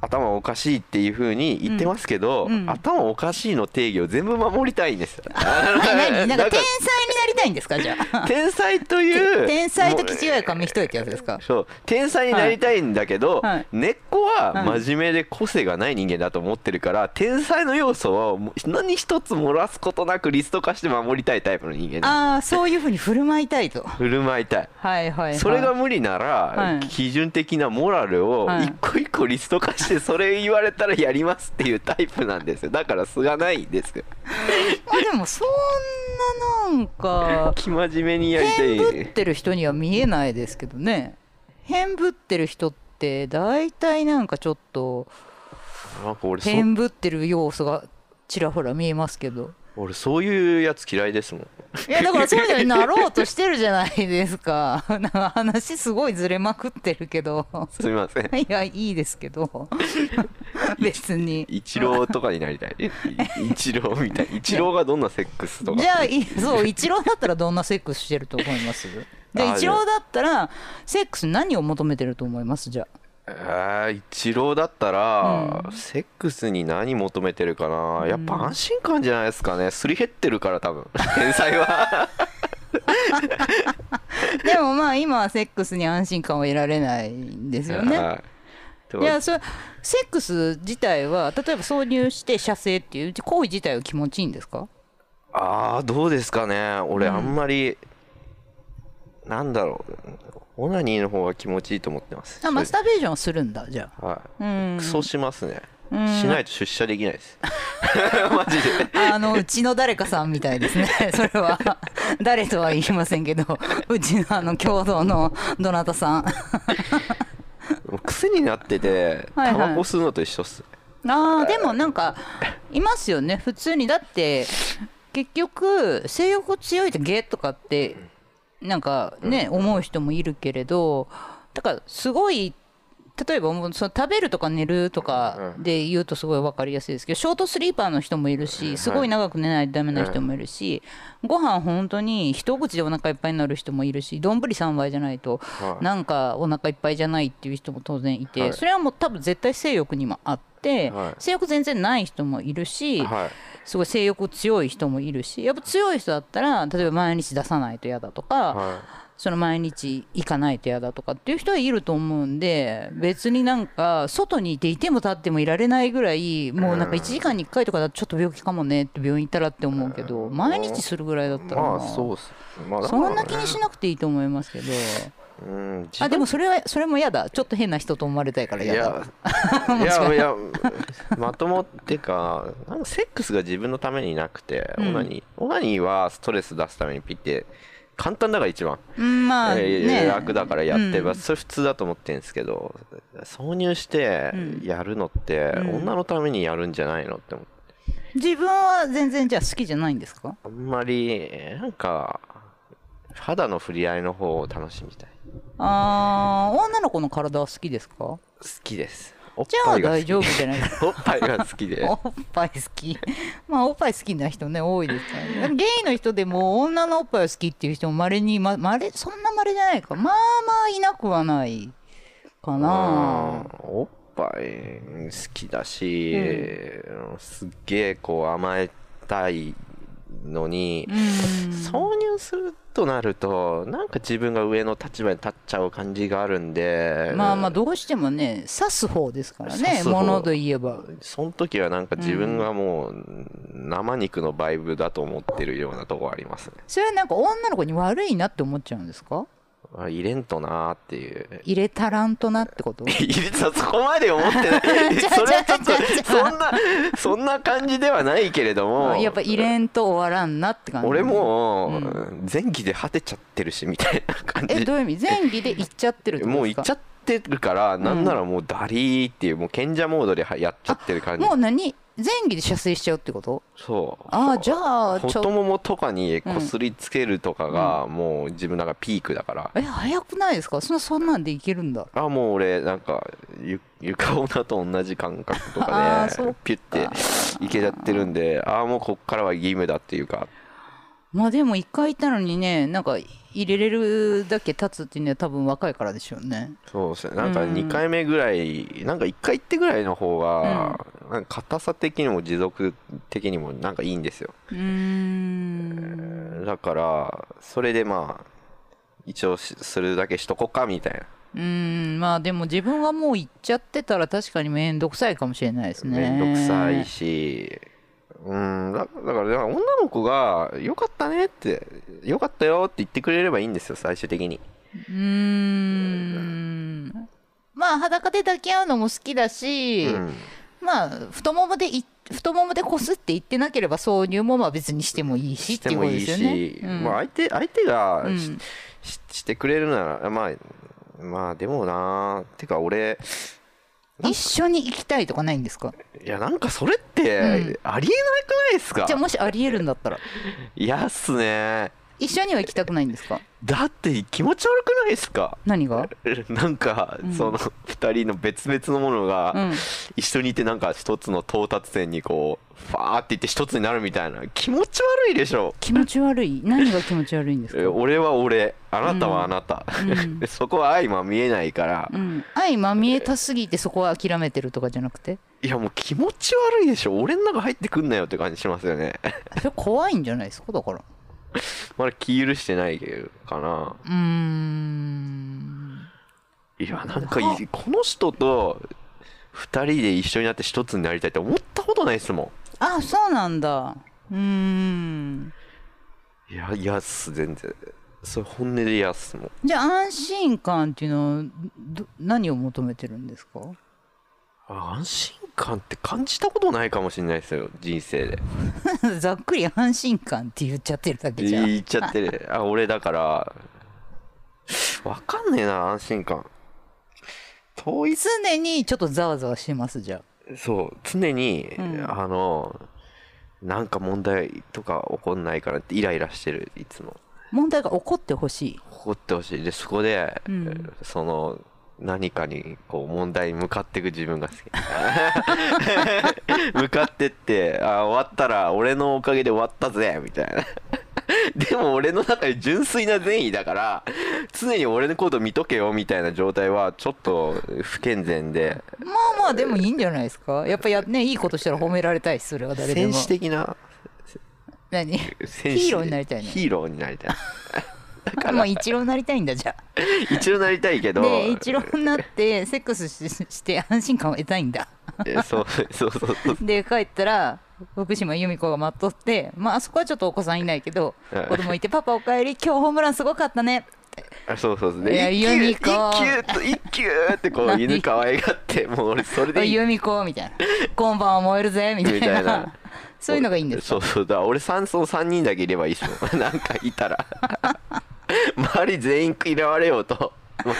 Speaker 2: 頭おかしいっていう風に言ってますけど、
Speaker 1: うんうん
Speaker 2: 頭おかしいの定義を全部守りたいんです。(laughs) よ。
Speaker 1: 何なんか
Speaker 2: だ
Speaker 1: 天才になりたいんですか？じゃあ。
Speaker 2: 天才という (laughs)
Speaker 1: 天才と気違い紙一重ってやつですか？
Speaker 2: そう。天才になりたいんだけど、
Speaker 1: はい。
Speaker 2: 根っこは
Speaker 1: はい
Speaker 2: 真面目で個性がない人間だと思ってるから天才の要素はもう何一つ漏らすことなくリスト化して守りたいタイプの人間
Speaker 1: ああそういうふうに振る舞いたいと。
Speaker 2: 振る舞いたい。
Speaker 1: はいはい、はい、
Speaker 2: それが無理なら、
Speaker 1: はい。
Speaker 2: 基準的なモラルを
Speaker 1: はい。
Speaker 2: 一個一個リスト化してそれ言われたらやりますっていうタイプなんですよ。だから素がないんですよ。
Speaker 1: ま (laughs) あでもそんななんか (laughs)
Speaker 2: 生真面目にやりた
Speaker 1: 変ぶっ
Speaker 2: い
Speaker 1: てる人には見えないですけどね。変ぶってる人って大体なんかちょっと
Speaker 2: なんか
Speaker 1: 変ぶってる要素がちらほら見えますけど
Speaker 2: 俺そういうやつ嫌いですもん。
Speaker 1: いやだからそういうのになろうとしてるじゃないですか。(laughs) なんか話すごいずれまくってるけど。
Speaker 2: すみません。
Speaker 1: いやいいですけど。別に。
Speaker 2: イチローとかになりたい。いイチローみたい。イチローがどんなセックスとか？
Speaker 1: じゃあいそうイチローだったらどんなセックスしてると思います？じゃあ
Speaker 2: あ
Speaker 1: イチローだったらセックス何を求めてると思います？じゃあ
Speaker 2: えー、イチローだったら、
Speaker 1: うん。
Speaker 2: セックスに何求めてるかな。やっぱ安心感じゃないですかね。すり減ってるから多分。天才は。(laughs)
Speaker 1: でもまあ今はセックスに安心感を得られないんですよね。
Speaker 2: はい。
Speaker 1: いやそれセックス自体は例えば挿入して射精っていう行為自体は気持ちいいんですか？
Speaker 2: ああどうですかね。俺あんまり、なんだろうオナニーの方が気持ちいいと思ってます。
Speaker 1: あマスターベーションはするんだじゃあ。
Speaker 2: はい、
Speaker 1: うん。
Speaker 2: クソしますね。
Speaker 1: うん。
Speaker 2: しないと出社できないです。(laughs) マジで。
Speaker 1: あのうちの誰かさんみたいですね。(laughs) それは。誰とは言いませんけど。うちのあの共同のどなたさん。
Speaker 2: 癖になってて
Speaker 1: はいはい。
Speaker 2: タバコ吸うのと一緒っす。
Speaker 1: あーでもなんかいますよね。普通に。だって結局性欲強いとゲーとかってなんかね思う人もいるけれどだからすごい例えばもうその食べるとか寝るとかで言うとすごい分かりやすいですけどショートスリーパーの人もいるしすごい長く寝ないとダメな人もいるしご飯本当に一口でお腹いっぱいになる人もいるし丼3杯じゃないと
Speaker 2: はい。
Speaker 1: なんかお腹いっぱいじゃないっていう人も当然いて、
Speaker 2: はい。
Speaker 1: それはもう多分絶対性欲にもあって、
Speaker 2: はい。
Speaker 1: 性欲全然ない人もいるし、
Speaker 2: はい。
Speaker 1: すごい性欲強い人もいるしやっぱ強い人だったら例えば毎日出さないと嫌だとか、
Speaker 2: は
Speaker 1: その毎日行かないと嫌だとかっていう人はいると思うんで別になんか外にいていても立ってもいられないぐらいもうなんか1時間に1回とかだとちょっと病気かもねって病院行ったらって思うけど毎日するぐらいだったら
Speaker 2: まあそうっすまあだか
Speaker 1: そ
Speaker 2: ら
Speaker 1: んな気にしなくていいと思いますけど。
Speaker 2: うん。自
Speaker 1: あでもそれはそれも嫌だ。ちょっと変な人と思われたいから
Speaker 2: い
Speaker 1: 嫌だ。
Speaker 2: やいや (laughs) いやまともってかなんかセックスが自分のためになくて、
Speaker 1: うん。
Speaker 2: オナニー。オナニーはストレス出すためにピッて簡単だから一番、
Speaker 1: うんまあ
Speaker 2: えー
Speaker 1: ね。
Speaker 2: 楽だからやってば、
Speaker 1: うん。
Speaker 2: それ普通だと思ってるんですけど挿入して
Speaker 1: うん。
Speaker 2: やるのって、
Speaker 1: うん。
Speaker 2: 女のためにやるんじゃないのって思って。
Speaker 1: 自分は全然じゃあ好きじゃないんですか？
Speaker 2: あんまりなんか肌の触り合いの方を楽しみたい
Speaker 1: あー女の子の体は好きですか？
Speaker 2: 好きです。おっ
Speaker 1: じゃあ大丈夫じゃない。ですか
Speaker 2: おっぱいが好きで。
Speaker 1: おっぱい好き。まあおっぱい好きな人ね多いですからね。(laughs) ゲイの人でも女のおっぱいを好きっていう人もまれにままれそんなまれじゃないか。まあまあいなくはないかな。
Speaker 2: うんおっぱい好きだし、すっげえこう甘えたいのに、
Speaker 1: うん。
Speaker 2: 挿入するとなるとなんか自分が上の立場に立っちゃう感じがあるんで
Speaker 1: まあまあどうしてもね刺す方ですからねものといえば。
Speaker 2: その時はなんか自分がもう生肉のバイブだと思ってるようなとこありますね。
Speaker 1: それはなんか女の子に悪いなって思っちゃうんですか？
Speaker 2: あ入れんとなーっていう。
Speaker 1: 入れたらんとなってこと？(laughs)
Speaker 2: 入れたそこまで思ってない。(laughs) それはちょっとそそんなそんな感じではないけれども。
Speaker 1: やっぱ入れんと終わらんなって感じ。
Speaker 2: 俺も
Speaker 1: う
Speaker 2: 前期で果てちゃってるしみたいな感じ。
Speaker 1: えどういう意味？前期で行っちゃってるってことですか？(laughs)
Speaker 2: もう行っちゃってるからなんならもうダリーっていうもう賢者モードではやっちゃってる感じ。
Speaker 1: もう何？前期で射精しちゃうってこと？
Speaker 2: そう。
Speaker 1: ああじゃあちょ
Speaker 2: 太ももとかにこすりつけるとかがもう自分なんかピークだから、
Speaker 1: え早くないですか？そんなそんなんでいけるんだ。
Speaker 2: あもう俺なんかゆ床女と同じ感覚と
Speaker 1: あ
Speaker 2: か。でピュッていけちゃってるんでああもうこっからは義務だっていうか。
Speaker 1: まあでも一回行ったのにねなんか入れれるだけ経つっていうのは多分若いからでしょうね。
Speaker 2: そうですね。なんか
Speaker 1: うん。
Speaker 2: 2回目ぐらいなんか1回行ってぐらいの方がなんか硬さ的にも持続的にもなんかいいんですよ。
Speaker 1: うーん。
Speaker 2: だからそれでまあ一応しするだけしとこっかみたいな。
Speaker 1: うーん。まあでも自分がもう行っちゃってたら確かに面倒くさいかもしれないですね。
Speaker 2: めんどくさいしうんだだからだから女の子が「よかったね」って「よかったよ」って言ってくれればいいんですよ最終的に。
Speaker 1: うーん。まあ裸で抱き合うのも好きだし、
Speaker 2: うん。
Speaker 1: まあ太ももでい太ももでこすって言ってなければ挿入もまあ別にしてもいいしっいうことで
Speaker 2: していい
Speaker 1: すよね
Speaker 2: し、
Speaker 1: うん。
Speaker 2: まあ、相手相手が
Speaker 1: うん。
Speaker 2: し,し、してくれるならまあまあでもなてか俺
Speaker 1: 一緒に行きたいとかないんですか？
Speaker 2: いやなんかそれって
Speaker 1: うん。
Speaker 2: ありえなくないですか、
Speaker 1: じゃあもしありえるんだったら。
Speaker 2: いやっすね
Speaker 1: 一緒には行きたくないんですか？
Speaker 2: だって気持ち悪くないですか？
Speaker 1: 何が？(laughs)
Speaker 2: なんか、
Speaker 1: うん。
Speaker 2: その2人の別々のものが、
Speaker 1: うん。
Speaker 2: 一緒にいてなんか一つの到達点にこうファーっていって一つになるみたいな。気持ち悪いでしょ。
Speaker 1: 気持ち悪い？何が気持ち悪いんですか？(laughs)
Speaker 2: え俺は俺。あなたはあなた、
Speaker 1: うん。
Speaker 2: で (laughs) そこは相まみえないから、
Speaker 1: うん。愛まみえたすぎてそこは諦めてるとかじゃなくて？
Speaker 2: いやもう気持ち悪いでしょ。俺の中入ってくんなよって感じしますよね。
Speaker 1: それ怖いんじゃないですか？だから (laughs)
Speaker 2: まだ気許してないけどかな。
Speaker 1: うーん。
Speaker 2: いやなんかいこの人と2人で一緒になって一つになりたいって思ったことないですも
Speaker 1: あそうなんだ。うーん
Speaker 2: ん。いや嫌っす全然。それ本音で嫌っすもん。
Speaker 1: じゃあ安心感っていうのはど何を求めてるんですか？
Speaker 2: あ安心感って感じたことないかもしれないですよ人生で。(laughs)
Speaker 1: ざっくり安心感って言っちゃってるだけじゃん。
Speaker 2: 言っちゃってる。(laughs) あ俺だから。わかんねえな安心感。遠い。
Speaker 1: 常にちょっとざわざわしてますじゃ
Speaker 2: そう。常に、
Speaker 1: うん。
Speaker 2: あのなんか問題とか起こんないからってイライラしてるいつも。
Speaker 1: あ問題が起こってほしい。
Speaker 2: 起こってほしい。でそこで、
Speaker 1: うん。
Speaker 2: その何かにこう問題に向かっていく自分が好き。(laughs) 向かってってあ終わったら俺のおかげで終わったぜみたいな。(laughs) でも俺の中で純粋な善意だから常に俺のこと見とけよみたいな状態はちょっと不健全で。
Speaker 1: まあまあでもいいんじゃないですか。やっぱやねいいことしたら褒められたいしそれは誰でも。
Speaker 2: 戦士的な
Speaker 1: 何？ヒーローになりたいね
Speaker 2: ヒーローになりたい
Speaker 1: まあ一郎になりたいんだじゃあ。(laughs)
Speaker 2: 一応なりたいけど。
Speaker 1: で一郎になってセックスしして安心感を得たいんだ。
Speaker 2: えそうそうそうそう。
Speaker 1: で帰ったら福島由美子が待っとってまああそこはちょっとお子さんいないけど
Speaker 2: うん。
Speaker 1: 子供いて「パパおかえり今日ホームランすごかったね」
Speaker 2: あそうそうで一
Speaker 1: ユニ
Speaker 2: 球
Speaker 1: コ
Speaker 2: 一球と一球ってこう
Speaker 1: 何？
Speaker 2: 犬可愛がってもう俺それでいい。
Speaker 1: 由美子みたいな「今晩は燃えるぜ」みたいな。
Speaker 2: いな。(laughs)
Speaker 1: そういうのがいいんですか？
Speaker 2: そうそうだ俺三層3人だけいればいいっすもん。(laughs) なんかいたら (laughs) 周り全員嫌われようと。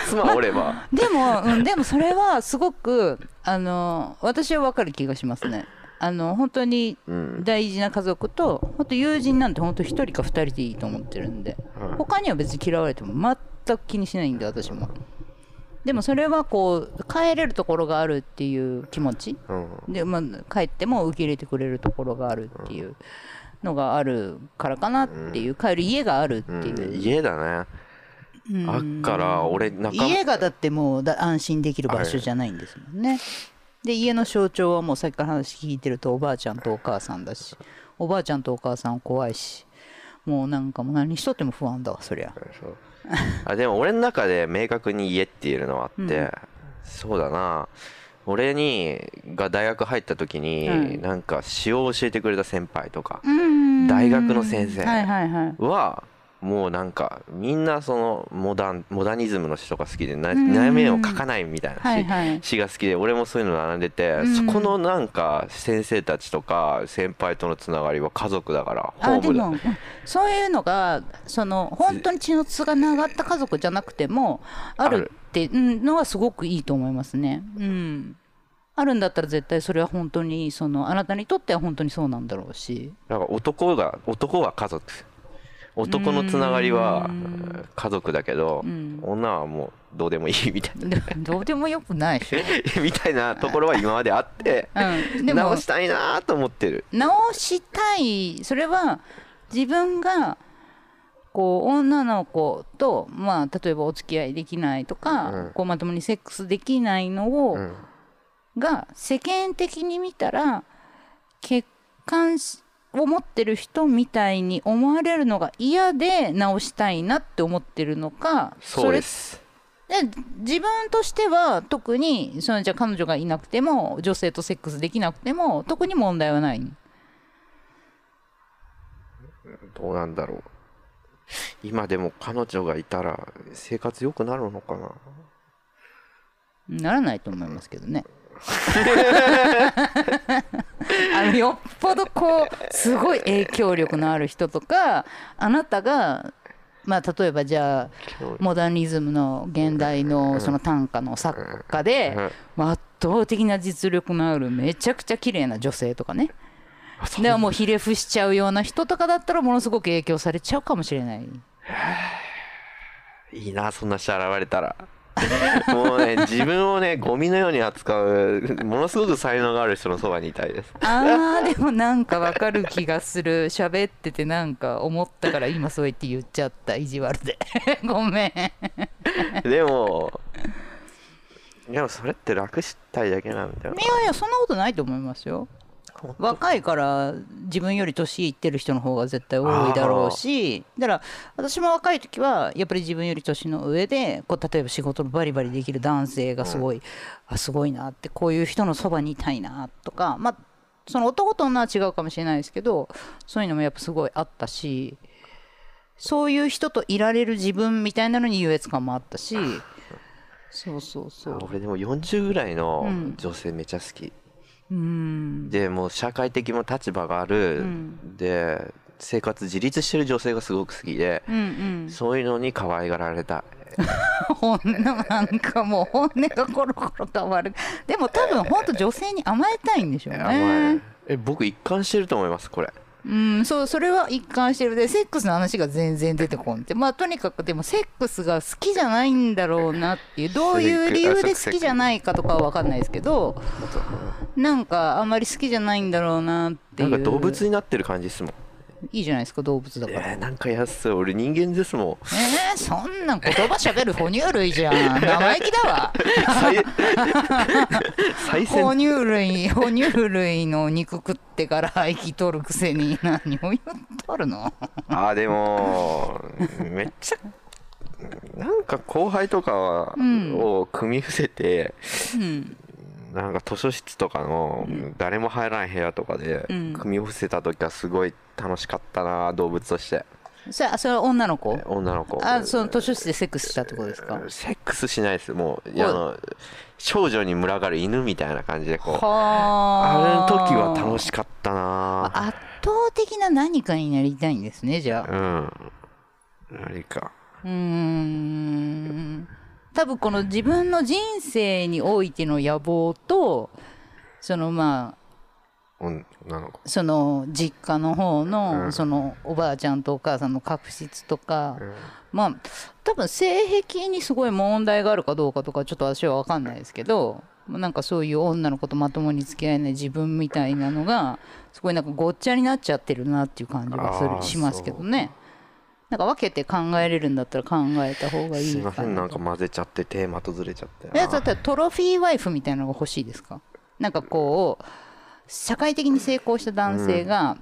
Speaker 2: 妻おれば。
Speaker 1: でも、うん、でもそれはすごくあの私は分かる気がしますね。あの本当に
Speaker 2: うん。
Speaker 1: 大事な家族と本当友人なんて本当一人か二人でいいと思ってるんで。
Speaker 2: はい
Speaker 1: 他には別に嫌われても全く気にしないんで私も。でもそれはこう帰れるところがあるっていう気持ち。
Speaker 2: うん。
Speaker 1: で、まあ、帰っても受け入れてくれるところがあるっていうのがあるからかなっていう、帰る家があるって
Speaker 2: う
Speaker 1: いう、
Speaker 2: ん。家だね。
Speaker 1: うん。
Speaker 2: あっから俺
Speaker 1: 家がだってもうだ安心できる場所じゃないんですもんね。で家の象徴はもうさっきから話聞いてるとおばあちゃんとお母さんだしおばあちゃんとお母さん怖いしもうなんかもう何しとっても不安だわそりゃ。
Speaker 2: あでも俺の中で明確に家っていうのはあって、
Speaker 1: うん。
Speaker 2: そうだな俺にが大学入った時に、
Speaker 1: うん。
Speaker 2: なんか詩を教えてくれた先輩とか
Speaker 1: うん
Speaker 2: 大学の先生
Speaker 1: はいはいはい。
Speaker 2: はもうなんかみんなそのモダンモダニズムの詩とか好きでな悩みを書かないみたいな詩,、
Speaker 1: はいはい。
Speaker 2: 詩が好きで俺もそういうの学んでて、
Speaker 1: ん
Speaker 2: そこのなんか先生たちとか先輩とのつながりは家族だからホ
Speaker 1: あで
Speaker 2: ームだ。
Speaker 1: もうんそういうのがその本当に血のつがながった家族じゃなくてもあるっていうのはすごくいいと思いますね。うん。あるんだったら絶対それは本当にそのあなたにとっては本当にそうなんだろうし。
Speaker 2: だから男が男は家族。男のつながりは家族だけど、
Speaker 1: ん。
Speaker 2: 女はもうどうでもいいみたいな。
Speaker 1: でどうでもよくない。でしょ、
Speaker 2: みたいなところは今まであって、
Speaker 1: うん、でも
Speaker 2: 直したいなと思ってる。
Speaker 1: 直したい。それは自分がこう女の子と、まあ、例えばお付き合いできないとか、
Speaker 2: うん。
Speaker 1: こうまともにセックスできないのを、
Speaker 2: うん。
Speaker 1: が世間的に見たら血管を持ってる人みたいに思われるのが嫌で直したいなって思ってるのか
Speaker 2: そうです。
Speaker 1: で自分としては特にそのじゃあ彼女がいなくても女性とセックスできなくても特に問題はない。
Speaker 2: どうなんだろう今でも彼女がいたら生活良くなるのかな？
Speaker 1: ならないと思いますけどね。(laughs) あのよっぽどこうすごい影響力のある人とかあなたがまあ例えばじゃあモダニズムの現代のその短歌の作家でまあ圧倒的な実力のあるめちゃくちゃ綺麗な女性とかねでももうひれ伏しちゃうような人とかだったらものすごく影響されちゃうかもしれない。
Speaker 2: いいなそんな人現れたら。(laughs) もうね自分をねゴミのように扱うものすごく才能がある人のそばにいたいです。
Speaker 1: あーでもなんかわかる気がする。喋っててなんか思ったから今そう言って言っちゃった。意地悪で。(laughs) ごめん。
Speaker 2: でもでもそれって楽したいだけなんだよ
Speaker 1: いやいやそんなことないと思いますよ若いから自分より年いってる人の方が絶対多いだろうしだから私も若い時はやっぱり自分より年の上でこう例えば仕事バリバリできる男性がすごい、あすごいなってこういう人のそばにいたいなとかまあその男と女は違うかもしれないですけどそういうのもやっぱすごいあったしそういう人といられる自分みたいなのに優越感もあったしそうそうそう。
Speaker 2: 俺でも40ぐらいの
Speaker 1: うん。
Speaker 2: 女性めちゃ好き、
Speaker 1: うん
Speaker 2: でもう社会的も立場がある、
Speaker 1: ん。
Speaker 2: で生活自立してる女性がすごく好きで、
Speaker 1: うんうん。
Speaker 2: そういうのに可愛がられたい。(laughs)
Speaker 1: 本音のなんかもう本音がコロコロ変わる。でも多分本当女性に甘えたいんでしょうね。
Speaker 2: え。僕一貫してると思いますこれ。
Speaker 1: うんそうそれは一貫してる。でセックスの話が全然出てこんって。まあとにかくでもセックスが好きじゃないんだろうなっていう。どういう理由で好きじゃないかとかは分かんないですけどなんかあんまり好きじゃないんだろうなって
Speaker 2: ないん
Speaker 1: う
Speaker 2: か動物になってる感じですもん。
Speaker 1: いいじゃないですか動物だ
Speaker 2: え
Speaker 1: から。
Speaker 2: ー、なんか安い俺人間ですもん。
Speaker 1: えー、そんなん言葉しゃべる哺乳類じゃん。生意気だわ。(laughs) 哺乳類哺乳類の肉食ってから生きとるくせに何を言っとるの？
Speaker 2: あーでもめっちゃなんか後輩とかを組み伏せて、
Speaker 1: うん
Speaker 2: なんか図書室とかの誰も入らない部屋とかで
Speaker 1: うん。
Speaker 2: 組み伏せた時はすごい楽しかったな動物として。
Speaker 1: それそれは女の子？
Speaker 2: 女の子。
Speaker 1: あその図書室でセックスしたってことですか？
Speaker 2: セックスしないです。もういやあの少女に群がる犬みたいな感じでこう
Speaker 1: は
Speaker 2: あ。れの時は楽
Speaker 1: い
Speaker 2: しかったな。
Speaker 1: 圧倒的な何かになりたいんですねじゃあ。
Speaker 2: うん。何か。
Speaker 1: うーん多分この自分の人生においての野望とそのまあ
Speaker 2: 女の子。
Speaker 1: その実家の方の、
Speaker 2: うん。
Speaker 1: そのおばあちゃんとお母さんの確執とか、
Speaker 2: うん。
Speaker 1: まあ多分性癖にすごい問題があるかどうかとかちょっと私は分かんないですけどなんかそういう女の子とまともに付き合えない自分みたいなのがすごいなんかごっちゃになっちゃってるなっていう感じがするしますけどねなんか分けて考えれるんだったら考えた方がいい
Speaker 2: すいませんなんか混ぜちゃってテーマとずれちゃって。
Speaker 1: えだったらトロフィーワイフみたいなのが欲しいですか？なんかこう社会的に成功した男性が、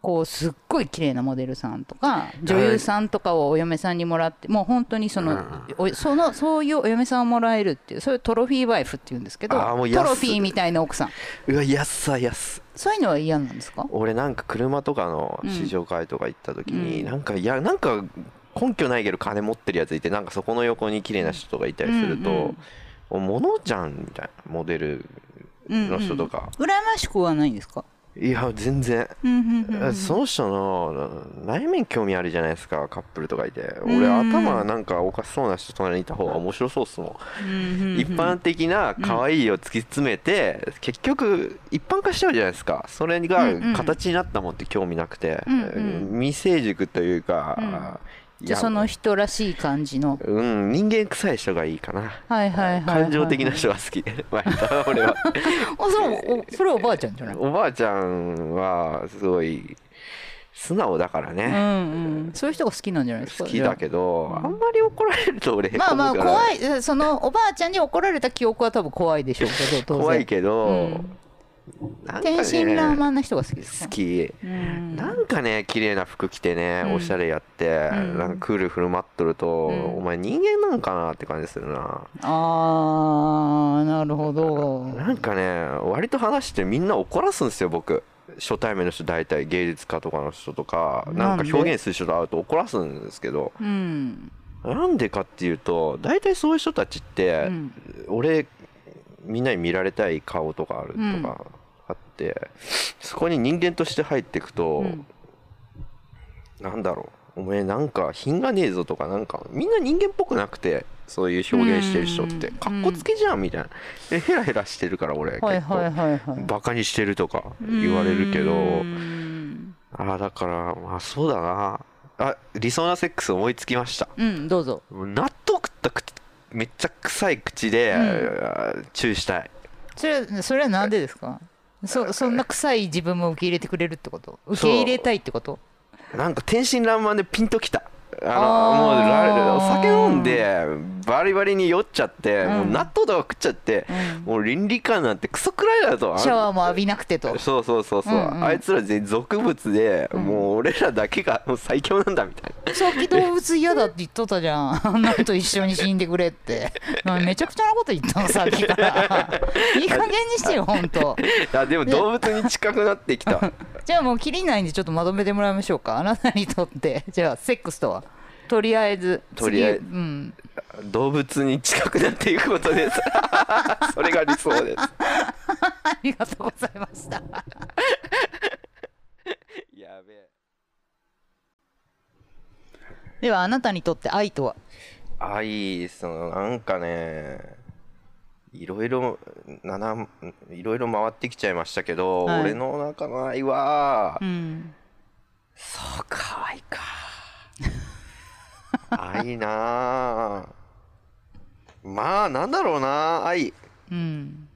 Speaker 1: こうすっごい綺麗なモデルさんとか女優さんとかをお嫁さんにもらってもう本当にその,、おそのそういうお嫁さんをもらえるっていうそういうトロフィーワイフっていうんですけどト
Speaker 2: 安
Speaker 1: ロフィーみたいな奥さん。
Speaker 2: うわ安さ安
Speaker 1: そういうのは嫌なんですか？
Speaker 2: 俺なんか車とかの試乗会とか行った時に、
Speaker 1: うん。
Speaker 2: なんかいやなんか根拠ないけど金持ってるやついてなんかそこの横に綺麗な人がいたりすると、
Speaker 1: うんう
Speaker 2: じゃんみたいなモデルの人とか、
Speaker 1: 羨ましくはないんですか？
Speaker 2: いや全然、その人の内面興味あるじゃないですかカップルとかいて。
Speaker 1: うん。
Speaker 2: 俺頭なんかおかしそうな人隣にいた方が面白そうっすもん、一般的な可愛いを突き詰めて、結局一般化しちゃうじゃないですか。それが
Speaker 1: ん
Speaker 2: 形になったもんって興味なくて、未成熟というか、
Speaker 1: じゃあその人らしい感じの。
Speaker 2: うん人間臭い人がいいかな。
Speaker 1: はいはいはいはい。
Speaker 2: 感情的な人が好き。(laughs) 割と俺は。(laughs)
Speaker 1: あそれおそれおばあちゃんじゃない？
Speaker 2: おばあちゃんはすごい素直だから
Speaker 1: うん
Speaker 2: ね、
Speaker 1: うん。そういう人が好きなんじゃないですか？
Speaker 2: 好きだけど、
Speaker 1: うん。
Speaker 2: あんまり怒られると俺
Speaker 1: まあまあ怖い。えそのおばあちゃんに怒られた記憶は多分怖いでしょうけど当然。
Speaker 2: 怖いけど、
Speaker 1: うん天真爛漫な人が好きですか
Speaker 2: 好き。
Speaker 1: うん。
Speaker 2: なんかね綺麗な服着てね、
Speaker 1: うん。
Speaker 2: おしゃれやって、
Speaker 1: うん。
Speaker 2: なんかクール振る舞っとると、
Speaker 1: うん。
Speaker 2: お前人間なんかなって感じするな。
Speaker 1: あーなるほど。
Speaker 2: なんかね割と話してみんな怒らすんですよ僕。初対面の人大体芸術家とかの人とかなんか表現する人と会うと怒らすんですけど。
Speaker 1: うん。
Speaker 2: なんでかっていうと大体そういう人たちって、
Speaker 1: うん。
Speaker 2: 俺みんなに見られたい顔とかあるとかあって、そこに人間として入っていくと、
Speaker 1: うん。
Speaker 2: なんだろう。お前なんか品がねえぞとかなんかみんな人間っぽくなくてそういう表現してる人って。
Speaker 1: うん。
Speaker 2: かっこつけじゃんみたいな。えヘラヘラしてるから俺結構。バカにしてるとか言われるけど
Speaker 1: うん。
Speaker 2: ああだからまあそうだな。あ理想なセックス思いつきました。
Speaker 1: うんどうぞ。
Speaker 2: 納豆食った口めっちゃ臭い口で、
Speaker 1: うん。
Speaker 2: あーチューしたい。
Speaker 1: それはそれはなんでですか？そそんな臭い自分も受け入れてくれるってこと？受け入れたいってこと？
Speaker 2: なんか天真爛漫でピンときたあのもうラお酒飲んでバリバリに酔っちゃって、
Speaker 1: うん。
Speaker 2: もう納豆とか食っちゃって、
Speaker 1: うん。
Speaker 2: もう倫理観なんてクソくらいだと
Speaker 1: シャワーも浴びなくてと。
Speaker 2: そうそうそうそう、
Speaker 1: うんうん。
Speaker 2: あいつら全員俗物で、
Speaker 1: ん。
Speaker 2: もう俺らだけがもう最強なんだみたいな。
Speaker 1: さっき動物嫌だって言っとったじゃん。あんなと一緒に死んでくれって。なめちゃくちゃなこと言ったのさっきから。(laughs) いい加減にしてよほんと
Speaker 2: あでも動物に近くなってきた。(laughs)
Speaker 1: じゃあもう切りないんでちょっとまとめてもらいましょうか。あなたにとって。じゃあセックスとは？とりあえず
Speaker 2: とりあえず
Speaker 1: 次うん。
Speaker 2: 動物に近くなっていくことです。(laughs) それが理想です。(laughs)
Speaker 1: ありがとうございました。(laughs)
Speaker 2: やべえ。
Speaker 1: ではあなたにとって愛とは？
Speaker 2: 愛そのなんかねいろいろなないろいろ回ってきちゃいましたけど、
Speaker 1: はい。
Speaker 2: 俺の中の愛は、
Speaker 1: うん。
Speaker 2: そうか愛か愛な。あまあなんだろうな。愛
Speaker 1: うん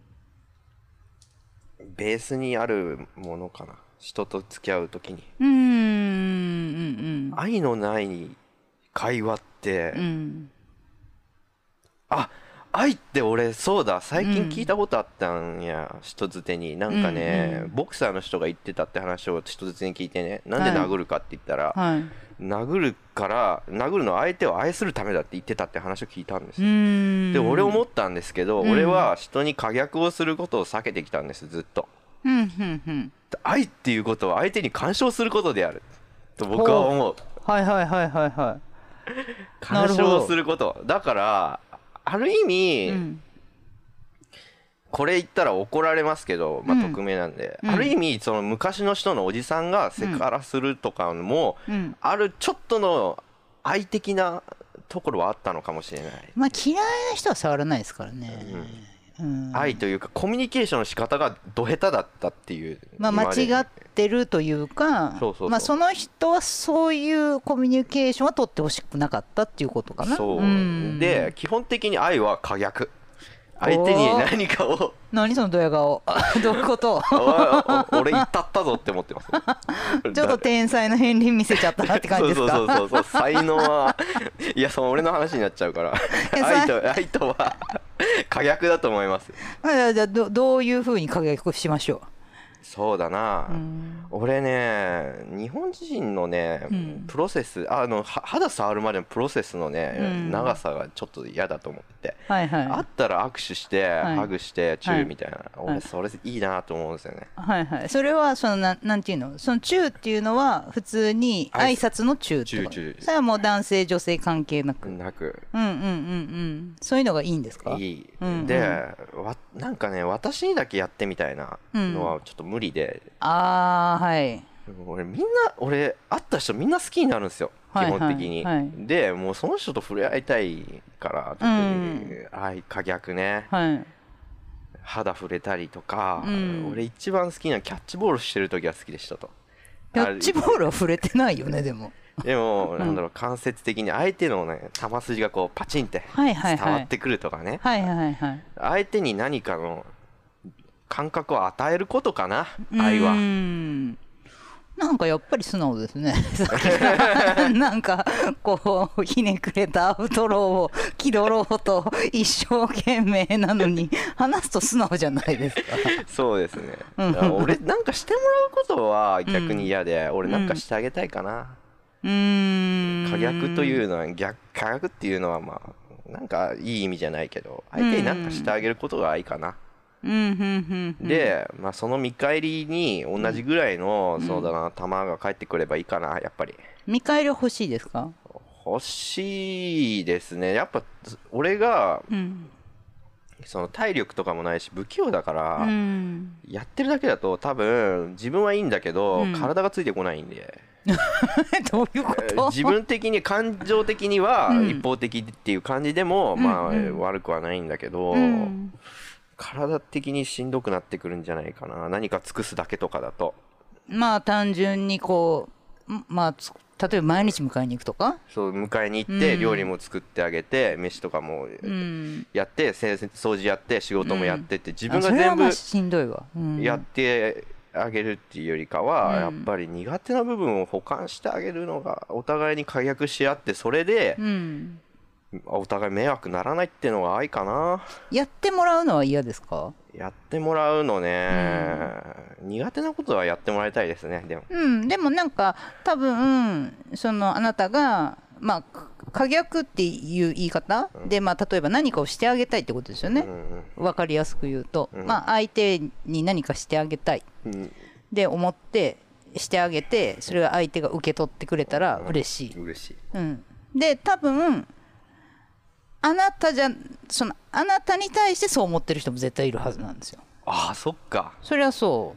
Speaker 2: ベースにあるものかな。人と付き合う時に。
Speaker 1: うん。うん。
Speaker 2: 愛のない会話って、
Speaker 1: うん。うん
Speaker 2: あ愛って俺そうだ。最近聞いたことあったんや、人づてに。なんかね、
Speaker 1: うんうん。
Speaker 2: ボクサーの人が言ってたって話を人づてに聞いてね。なんで
Speaker 1: はい。
Speaker 2: 殴るかって言ったら、
Speaker 1: はい
Speaker 2: 殴るから殴るのは相手を愛するためだって言ってたって話を聞いたんですで俺思ったんですけど、
Speaker 1: うん。
Speaker 2: 俺は人に可逆をすることを避けてきたんですずっと。
Speaker 1: うんうんうん。
Speaker 2: 愛っていうことは相手に干渉することである。と僕は思う。
Speaker 1: はいはいはいはいはな (laughs)
Speaker 2: 干渉すること。だからある意味、これ言ったら怒られますけど、まあ、
Speaker 1: うん。
Speaker 2: 匿名なんで、
Speaker 1: うん。
Speaker 2: ある意味その昔の人のおじさんがセクハラするとかも、
Speaker 1: うん。
Speaker 2: あるちょっとの愛的なところはあったのかもしれない、
Speaker 1: まあ嫌いな人は触らないですからね。うん。
Speaker 2: 愛というかコミュニケーションの仕方がど下手だったっていう
Speaker 1: まあ間違ってるというか
Speaker 2: そ
Speaker 1: の人はそういうコミュニケーションは取ってほしくなかったっていうことかな。
Speaker 2: そう、
Speaker 1: ん。
Speaker 2: で基本的に愛は可逆相手に何かを。
Speaker 1: 何そのドヤ顔。(laughs) どういうこと？
Speaker 2: 俺言ったったぞって思ってます。(laughs)
Speaker 1: ちょっと天才の片鱗見せちゃったなって感じですか？
Speaker 2: そうそうそうそう才能はいやその俺の話になっちゃうから。
Speaker 1: え
Speaker 2: 愛と愛とは可逆だと思います。
Speaker 1: あじゃあどどういうふうに加逆しましょ
Speaker 2: そうだな、
Speaker 1: うん。
Speaker 2: 俺ね日本人のね、
Speaker 1: うん。
Speaker 2: プロセスあのは肌触るまでのプロセスのね、
Speaker 1: うん。
Speaker 2: 長さがちょっと嫌だと思ってて、
Speaker 1: はいはい。
Speaker 2: あったら握手して、
Speaker 1: い。
Speaker 2: ハグしてチューみたいな、
Speaker 1: はい。
Speaker 2: 俺それいいなと思うんですよね、
Speaker 1: はいはい。それはそのなんなんていうの？そのチューっていうのは普通に挨拶。のチューってこと？
Speaker 2: チューチュー。
Speaker 1: それはもう男性女性関係なく、うん、
Speaker 2: なく。
Speaker 1: うんうんうんそういうのがいいんですか？
Speaker 2: いい、
Speaker 1: うんうん。
Speaker 2: でわなんかね私にだけやってみたいなのはちょっと無理で、
Speaker 1: ああはい。
Speaker 2: 俺みんな俺会った人みんな好きになるんですよ。基
Speaker 1: はい
Speaker 2: 本的に、
Speaker 1: はい。はい
Speaker 2: でもうその人と触れ合いたいから特に、愛可逆ね。
Speaker 1: はい。
Speaker 2: 肌触れたりとか、
Speaker 1: うん。
Speaker 2: 俺一番好きなのキャッチボールしてる時が好きでしたと。
Speaker 1: キャッチボールは触れてないよねでも。
Speaker 2: でも、なんだろう間接的に相手のね球筋がこうパチンって
Speaker 1: はいはいはい。
Speaker 2: 伝わってくるとかね、
Speaker 1: はいはいはい。
Speaker 2: 相手に何かの感覚を与えることかな愛は。
Speaker 1: なんかやっぱり素直ですね。(laughs) (laughs) なんかこうひねくれたアウトローを気取ろうと一生懸命なのに (laughs) 話すと素直じゃないですか。
Speaker 2: そうですね。俺なんかしてもらうことは逆に嫌で、俺なんかしてあげたいかな、
Speaker 1: うーん。
Speaker 2: 可逆というのは逆可逆っていうのはまあなんかいい意味じゃないけど相手に何かしてあげることが愛かな、で、まあ、その見返りに同じぐらいの、そうだな球が返ってくればいいかなやっぱり。
Speaker 1: 見返り欲しいですか？
Speaker 2: 欲しいですね。やっぱ俺が
Speaker 1: うん。
Speaker 2: その体力とかもないし不器用だから、
Speaker 1: うん。
Speaker 2: やってるだけだと多分自分はいいんだけど、
Speaker 1: うん。
Speaker 2: 体がついてこないんで。(laughs)
Speaker 1: どういうこと？
Speaker 2: 自分的に感情的には
Speaker 1: うん。
Speaker 2: 一方的っていう感じでも、
Speaker 1: うん。
Speaker 2: まあ、
Speaker 1: うん。
Speaker 2: 悪くはないんだけど、
Speaker 1: うん
Speaker 2: 体的にしんどくなってくるんじゃないかな。何か尽くすだけとかだと。
Speaker 1: まあ単純にこうんまあつ例えば毎日迎えに行くとか？
Speaker 2: そう迎えに行って
Speaker 1: うん。
Speaker 2: 料理も作ってあげて飯とかも
Speaker 1: うん。
Speaker 2: やってせ掃除やって仕事もやってって自分
Speaker 1: あ
Speaker 2: が全部
Speaker 1: しんどいわ、うん。
Speaker 2: やってあげるっていうよりかは
Speaker 1: うん。
Speaker 2: やっぱり苦手な部分を補完してあげるのがお互いに解約し合ってそれで
Speaker 1: うん
Speaker 2: お互い迷惑ならないっていうのが愛かな。
Speaker 1: やってもらうのは嫌ですか？
Speaker 2: やってもらうのね。苦手なことはやってもらいたいですねでも。
Speaker 1: うんでもなんか多分そのあなたがまあか可逆っていう言い方、でまあ例えば何かをしてあげたいってことですよね。
Speaker 2: う、ん
Speaker 1: わかりやすく言うと、
Speaker 2: うん。
Speaker 1: まあ相手に何かしてあげたい。
Speaker 2: うん。うん
Speaker 1: で思ってしてあげてそれが相手が受け取ってくれたら嬉しい、
Speaker 2: 嬉しい。
Speaker 1: うん、で多分あなたじゃそのあなたに対してそう思ってる人も絶対いるはずなんですよ。
Speaker 2: ああそっか。
Speaker 1: それはそ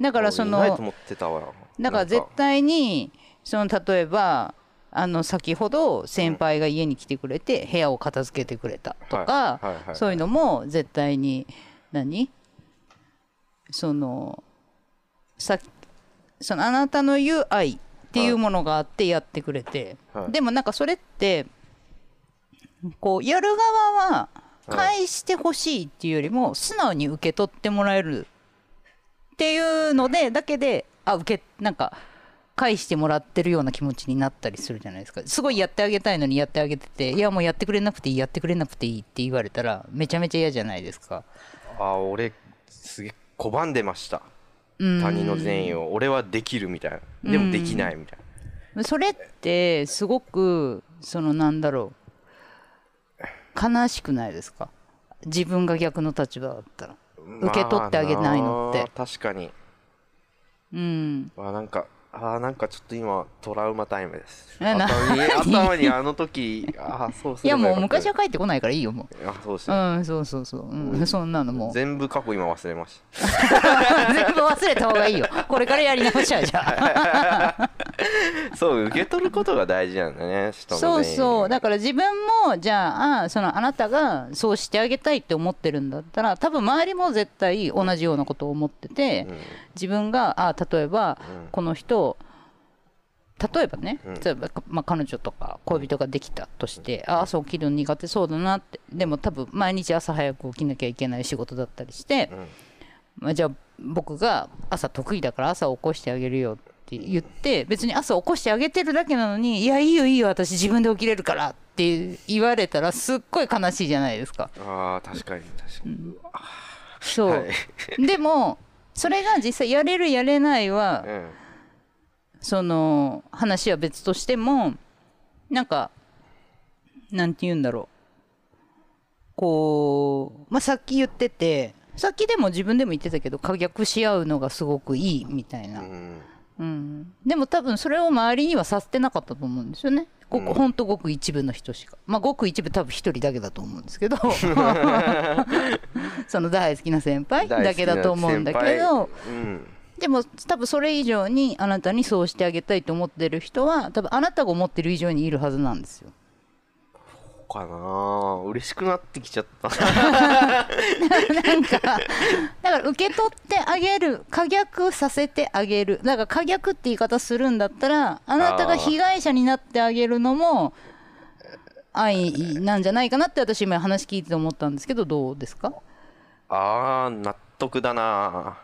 Speaker 1: う。だからその
Speaker 2: いないと思ってたわ。
Speaker 1: だから絶対にその例えばあの先ほど先輩が家に来てくれて部屋を片付けてくれたとか、そういうのも絶対に何？そのさそのあなたの言う愛っていうものがあってやってくれて、
Speaker 2: はい。
Speaker 1: でもなんかそれってこうやる側は返してほしいっていうよりも素直に受け取ってもらえるっていうのでだけであ受けなんか返してもらってるような気持ちになったりするじゃないですか。すごいやってあげたいのにやってあげてていやもうやってくれなくていいやってくれなくていいって言われたらめちゃめちゃ嫌じゃないですか。
Speaker 2: ああ俺すげえ拒んでました。
Speaker 1: うん。
Speaker 2: 他人の善意を。俺はできるみたいな。でもできないみたいな。
Speaker 1: それってすごくそのなんだろう悲しくないですか？自分が逆の立場だったら。受け取ってあげないのって。
Speaker 2: まあな確かに。
Speaker 1: うん。
Speaker 2: あなんかあなんかちょっと今トラウマタイムです。
Speaker 1: えな
Speaker 2: 頭に (laughs) 頭にあの時あそうす
Speaker 1: いやもう昔は帰ってこないからいいよも
Speaker 2: あそうです
Speaker 1: う
Speaker 2: ね。
Speaker 1: うんそうそうそう、うん、そんなのもう。
Speaker 2: 全部過去今忘れまし (laughs)
Speaker 1: 全部忘れた方がいいよ。これからやり直しちゃうじゃん
Speaker 2: た (laughs) (laughs) そう受け取ることが大事なんだね
Speaker 1: そうそう。だから自分もじゃあそのあなたがそうしてあげたいって思ってるんだったら多分周りも絶対同じようなことを思ってて、
Speaker 2: うん。
Speaker 1: 自分があ例えば
Speaker 2: うん。
Speaker 1: この人例えばね、
Speaker 2: うん。
Speaker 1: 例えば、まあ、彼女とか恋人ができたとして、あ朝起きるの苦手そうだなってでも多分毎日朝早く起きなきゃいけない仕事だったりして、
Speaker 2: うん。
Speaker 1: まあ、じゃあ僕が朝得意だから朝起こしてあげるよって言って別に朝起こしてあげてるだけなのにいやいいよいいよ私自分で起きれるからって言われたらすっごい悲しいじゃないですか。
Speaker 2: あー確かに確かに、
Speaker 1: そう、
Speaker 2: はい。
Speaker 1: でもそれが実際やれるやれないは
Speaker 2: うん (laughs)
Speaker 1: その話は別としてもなんかなんて言うんだろう。こう、まあ、さっき言っててさっきでも自分でも言ってたけど可逆し合うのがすごくいいみたいな、
Speaker 2: うん
Speaker 1: うん、でも多分それを周りにはさせてなかったと思うんですよね。ごく、
Speaker 2: うん。
Speaker 1: ほんとごく一部の人しか。まあごく一部多分一人だけだと思うんですけど。(laughs) その大好きな先輩だけだと思うんだけど。
Speaker 2: うん。
Speaker 1: でも多分それ以上にあなたにそうしてあげたいと思ってる人は多分あなたが思ってる以上にいるはずなんですよ。
Speaker 2: かな。あ嬉しくなってきちゃった。(laughs)
Speaker 1: なんかだから受け取ってあげる可逆させてあげる。だから可逆って言い方するんだったらあなたが被害者になってあげるのも愛なんじゃないかなって私今話聞いてて思ったんですけどどうですか？
Speaker 2: あー納得だな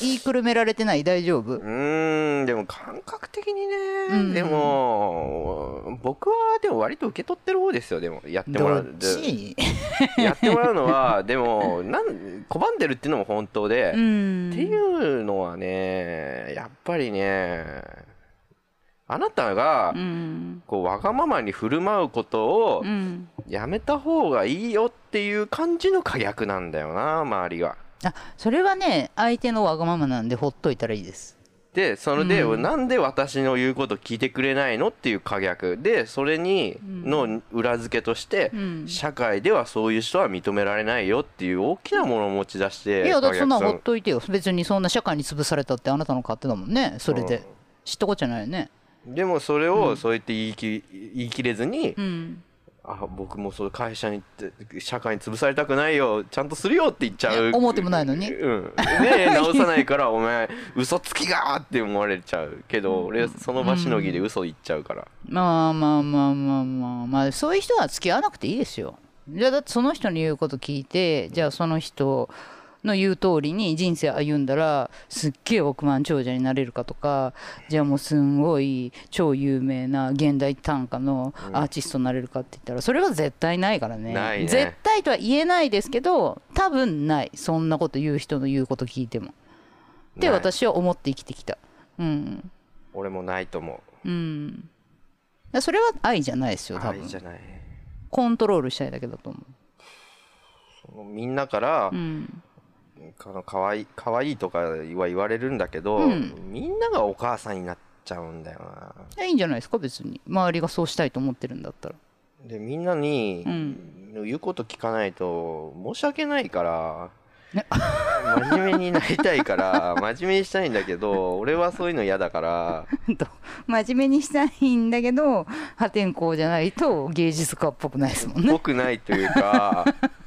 Speaker 1: 言いくるめられてない。大丈夫？
Speaker 2: うーんでも感覚的にね、
Speaker 1: うん。
Speaker 2: でも僕はでも割と受け取ってる方ですよ。でもやってもらう。(laughs) やってもらうのはでもなん拒んでるっていうのも本当で、
Speaker 1: う
Speaker 2: っ
Speaker 1: ん
Speaker 2: ていうのはねやっぱりねあなたが
Speaker 1: うん。
Speaker 2: こうわがままに振る舞うことを
Speaker 1: うん。
Speaker 2: やめた方がいいよっていう感じの可逆なんだよな周りが。
Speaker 1: あそれはね相手のわがままなんでほっといたらいいです。
Speaker 2: でそれで、
Speaker 1: うん。
Speaker 2: なんで私の言うこと聞いてくれないのっていう可逆でそれにの裏付けとして、
Speaker 1: うん。
Speaker 2: 社会ではそういう人は認められないよっていう大きなものを持ち出して
Speaker 1: いやだってそんなほっといてよ。別にそんな社会に潰されたってあなたの勝手だもんね。それで、
Speaker 2: うん
Speaker 1: 知ったことじゃないよね。
Speaker 2: でもそれをそうやって言いき言い切れずに、
Speaker 1: うん
Speaker 2: あ僕もそう会社に行って社会に潰されたくないよちゃんとするよって言っちゃう。
Speaker 1: 思ってもないのに。
Speaker 2: うん、で (laughs) 直さないからお前嘘つきがーって思われちゃうけど俺その場しのぎで嘘言っちゃうから、
Speaker 1: まあまあまあまあまあ。まあそういう人は付き合わなくていいですよ。じゃあだってその人の言うこと聞いてじゃあその人の言う通りに人生歩んだらすっげえ億万長者になれるかとかじゃあもうすんごい超有名な現代短歌のアーティストになれるかって言ったらそれは絶対ないからね。
Speaker 2: ないね。
Speaker 1: 絶対とは言えないですけど多分ない。そんなこと言う人の言うこと聞いても。って私は思って生きてきた。うん。
Speaker 2: 俺もないと思
Speaker 1: う。ん。だからそれは愛じゃないです
Speaker 2: う
Speaker 1: よ多分。
Speaker 2: 愛じゃない。
Speaker 1: コントロールしたいだけだと思
Speaker 2: みんなから、
Speaker 1: う。うん。
Speaker 2: かのかわいいかわいいとかは言われるんだけど、
Speaker 1: うん。
Speaker 2: みんながお母さんになっちゃうんだよな。い
Speaker 1: やいいんじゃないですか別に。周りがそうしたいと思ってるんだったら。
Speaker 2: でみんなに
Speaker 1: うん。
Speaker 2: 言うこと聞かないと申し訳ないから
Speaker 1: ね。
Speaker 2: 真面目になりたいから (laughs) 真面目にしたいんだけど俺はそういうの嫌だから。(laughs)
Speaker 1: と真面目にしたいんだけど破天荒じゃないと芸術家っぽくないですもんね。
Speaker 2: ぽくないというか (laughs)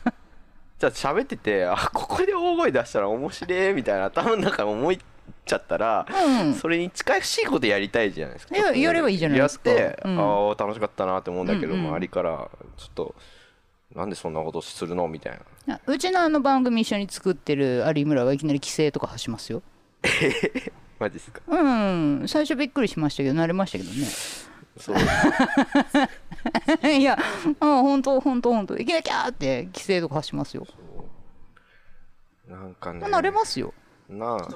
Speaker 2: じゃあ喋っててあここで大声出したら面白いみたいな頭の中に思いちゃったら、
Speaker 1: うん。
Speaker 2: それに近しいことやりたいじゃないですか。
Speaker 1: いややればいいじゃないですか。
Speaker 2: やって、
Speaker 1: うん。
Speaker 2: ああ楽しかったなって思うんだけど、
Speaker 1: うんうん。
Speaker 2: 周りからちょっとなんでそんなことするのみたいな。
Speaker 1: あうちのあの番組一緒に作ってる有村はいきなり規制とか発しますよ。(laughs)
Speaker 2: マジですか。
Speaker 1: うん。最初びっくりしましたけど慣れましたけどね
Speaker 2: そう。(laughs)
Speaker 1: いやあ本当本当本当。いきなりキャーって規制とか発しますよ。
Speaker 2: なんかね。
Speaker 1: 慣れますよ。
Speaker 2: なあ。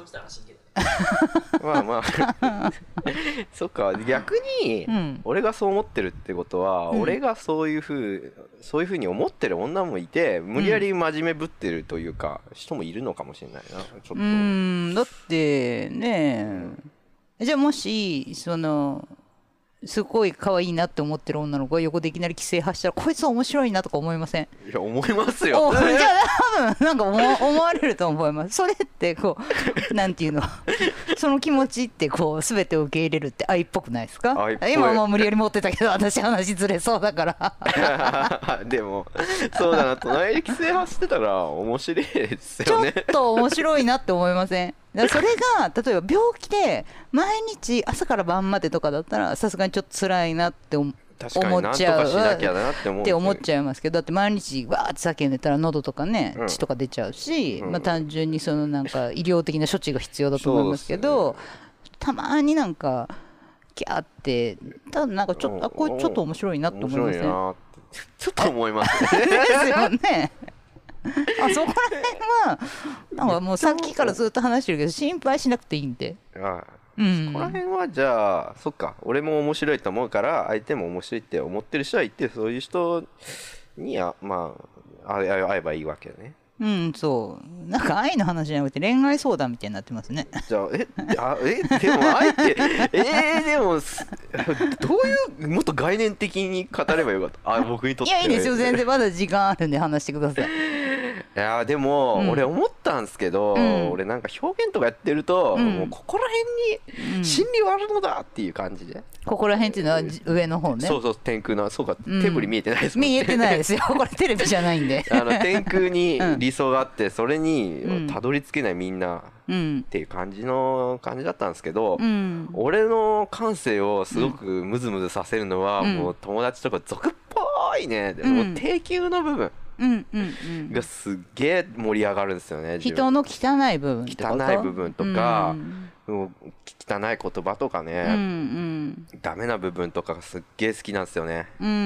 Speaker 2: (laughs) まあまあ。(laughs) そっか。逆に、
Speaker 1: うん。
Speaker 2: 俺がそう思ってるってことは、
Speaker 1: うん。
Speaker 2: 俺がそういうふうそういうふうに思ってる女もいて無理やり真面目ぶってるというか、人もいるのかもしれないな。ちょっと、
Speaker 1: うーん。だってねじゃあもしそのすごい可愛いなって思ってる女の子が横でいきなり規制発したらこいつ面白いなとか思いません？
Speaker 2: いや思いますよ。
Speaker 1: お (laughs) じゃあ多分なんか思思われると思いますそれってこうなんていうの？(laughs) その気持ちってこう全てを受け入れるって愛っぽくないですか？
Speaker 2: 愛っぽい。
Speaker 1: 今もう無理やり持ってたけど私話ずれそうだから
Speaker 2: でもそうだな隣で規制発してたら面白いです (laughs)
Speaker 1: ちょっ
Speaker 2: よね
Speaker 1: と面白いなって思いません？だそれが例えば病気で毎日朝から晩までとかだったらさすがにちょっと辛いなって思っちゃう
Speaker 2: って思う
Speaker 1: っちゃいますけどだって毎日わーって叫んでたら喉とかね
Speaker 2: うん。
Speaker 1: 血とか出ちゃうし、
Speaker 2: うん。
Speaker 1: まあ、単純にそのなんか医療的な処置が必要だと思いますけどたまになんかキャーってただなんかちょっとあこれちょっと面白いなって
Speaker 2: 面
Speaker 1: 思いません？
Speaker 2: 白いなって。ちょっと思いますね。(laughs)
Speaker 1: ですよねあそこら辺はなんかもうさっきからずっと話してるけど心配しなくていいんで。
Speaker 2: あ
Speaker 1: うん。
Speaker 2: この辺はじゃあそっか。俺も面白いと思うから相手も面白いって思ってる人はいてそういう人にあまあ会え会えばいいわけね。
Speaker 1: うんそう。なんか愛の話じゃなくて恋愛相談みたいになってますね。
Speaker 2: じゃあえあえでも愛ってえー、でもすどういうもっと概念的に語ればよかった？あ僕にとって。
Speaker 1: いやいいですよ。全然。まだ時間あるんで話してください
Speaker 2: いやでも、
Speaker 1: うん。
Speaker 2: 俺思ったんですけど、
Speaker 1: うん。
Speaker 2: 俺なんか表現とかやってると、
Speaker 1: うん。
Speaker 2: もうここら辺
Speaker 1: うん
Speaker 2: に真理はあるのだっていう感じで、
Speaker 1: ここら辺っていうのはじ上の方ね。
Speaker 2: そうそう天空のそうか、
Speaker 1: うん。
Speaker 2: 手振り見えてないですもん
Speaker 1: 見えてないですよ。(laughs) これテレビじゃないんで。
Speaker 2: あの天空に
Speaker 1: うん
Speaker 2: 理想があって (laughs) それ
Speaker 1: うん
Speaker 2: にたどり着けないみんなっ
Speaker 1: うん。
Speaker 2: ていう感じの感じだったんですけど、
Speaker 1: うん。
Speaker 2: 俺の感性をすごくムズムズさせるのは、
Speaker 1: うん。
Speaker 2: もう友達とか俗っぽいね、
Speaker 1: うん。
Speaker 2: もう低級の部分がすっげえ盛り上がるんですよね
Speaker 1: 人の汚い部分
Speaker 2: 汚い部分とか汚い言葉とか
Speaker 1: うんう
Speaker 2: ね、
Speaker 1: ん。
Speaker 2: ダメな部分とかがすっげえ好きなんですよね。
Speaker 1: うんうんう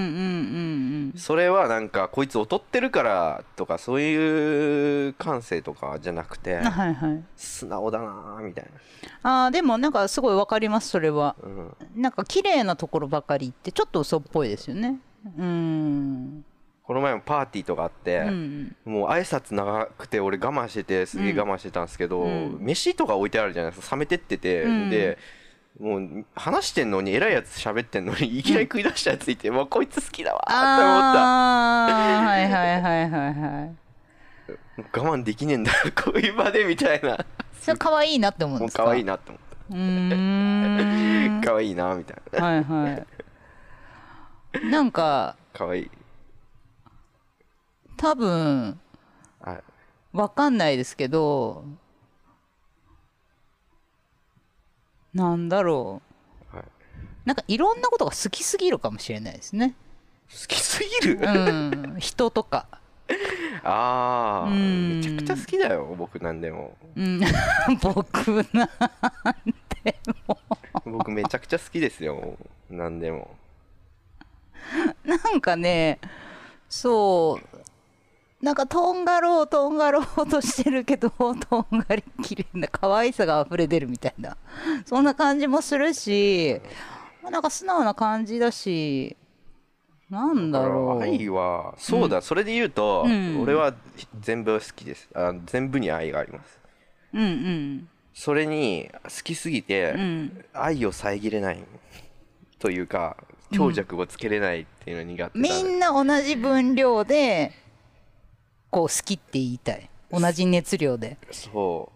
Speaker 1: ん
Speaker 2: それはなんかこいつ劣ってるからとかそういう感性とかじゃなくて
Speaker 1: うんはいはい。
Speaker 2: 素直だなーみたい
Speaker 1: あーでもなんかすごいわかりますそれは。
Speaker 2: な、うん、
Speaker 1: なんか綺麗なところばかりってちょっと嘘っぽいですよね。うん
Speaker 2: この前もパーティーとかあって、
Speaker 1: うん
Speaker 2: もう挨拶長くて俺我慢しててすげえ我慢してたんですけど、
Speaker 1: うん。
Speaker 2: 飯とか置いてあるじゃないですか。冷めてってて、
Speaker 1: うん。
Speaker 2: でもう話してんのに偉いやつ喋ってんのにいきなり食い出したやついて、もうこいつ好きだわーって思った。
Speaker 1: ああはいはいはいはいはい
Speaker 2: 我慢できねえんだ (laughs) こういう場でみたいな。
Speaker 1: それ可愛いなって思うんですか？
Speaker 2: もう可愛いなって思っ
Speaker 1: うーん。
Speaker 2: た (laughs) 可愛いなみたいな。
Speaker 1: はいはい。なんか (laughs)
Speaker 2: 可愛い
Speaker 1: 多分
Speaker 2: はい
Speaker 1: わかんないですけどなんだろう。
Speaker 2: はい
Speaker 1: なんかいろんなことが好きすぎるかもしれないですね。
Speaker 2: 好きすぎる、
Speaker 1: うん。人とか。(laughs)
Speaker 2: ああ
Speaker 1: うん。
Speaker 2: めちゃくちゃ好きだよ僕なんでも。
Speaker 1: うん。(laughs) 僕なんても。
Speaker 2: 僕めちゃくちゃ好きですよなんでも。
Speaker 1: なんかねそうなんかとんがろうとんがろうとしてるけど (laughs) とんがりきれいな可愛さが溢れ出るみたいな。そんな感じもするしなんか素直な感じだしなんだろう。
Speaker 2: 愛はそうだ、それで言うと、
Speaker 1: うん。
Speaker 2: 俺は全部好きです。あ全部に愛があります。
Speaker 1: うんうん。
Speaker 2: それに好きすぎて、
Speaker 1: うん。
Speaker 2: 愛を遮れない。というか強弱をつけれないっていうのが苦手だ、
Speaker 1: みんな同じ分量でこう好きって言いたい。同じ熱量で。
Speaker 2: そ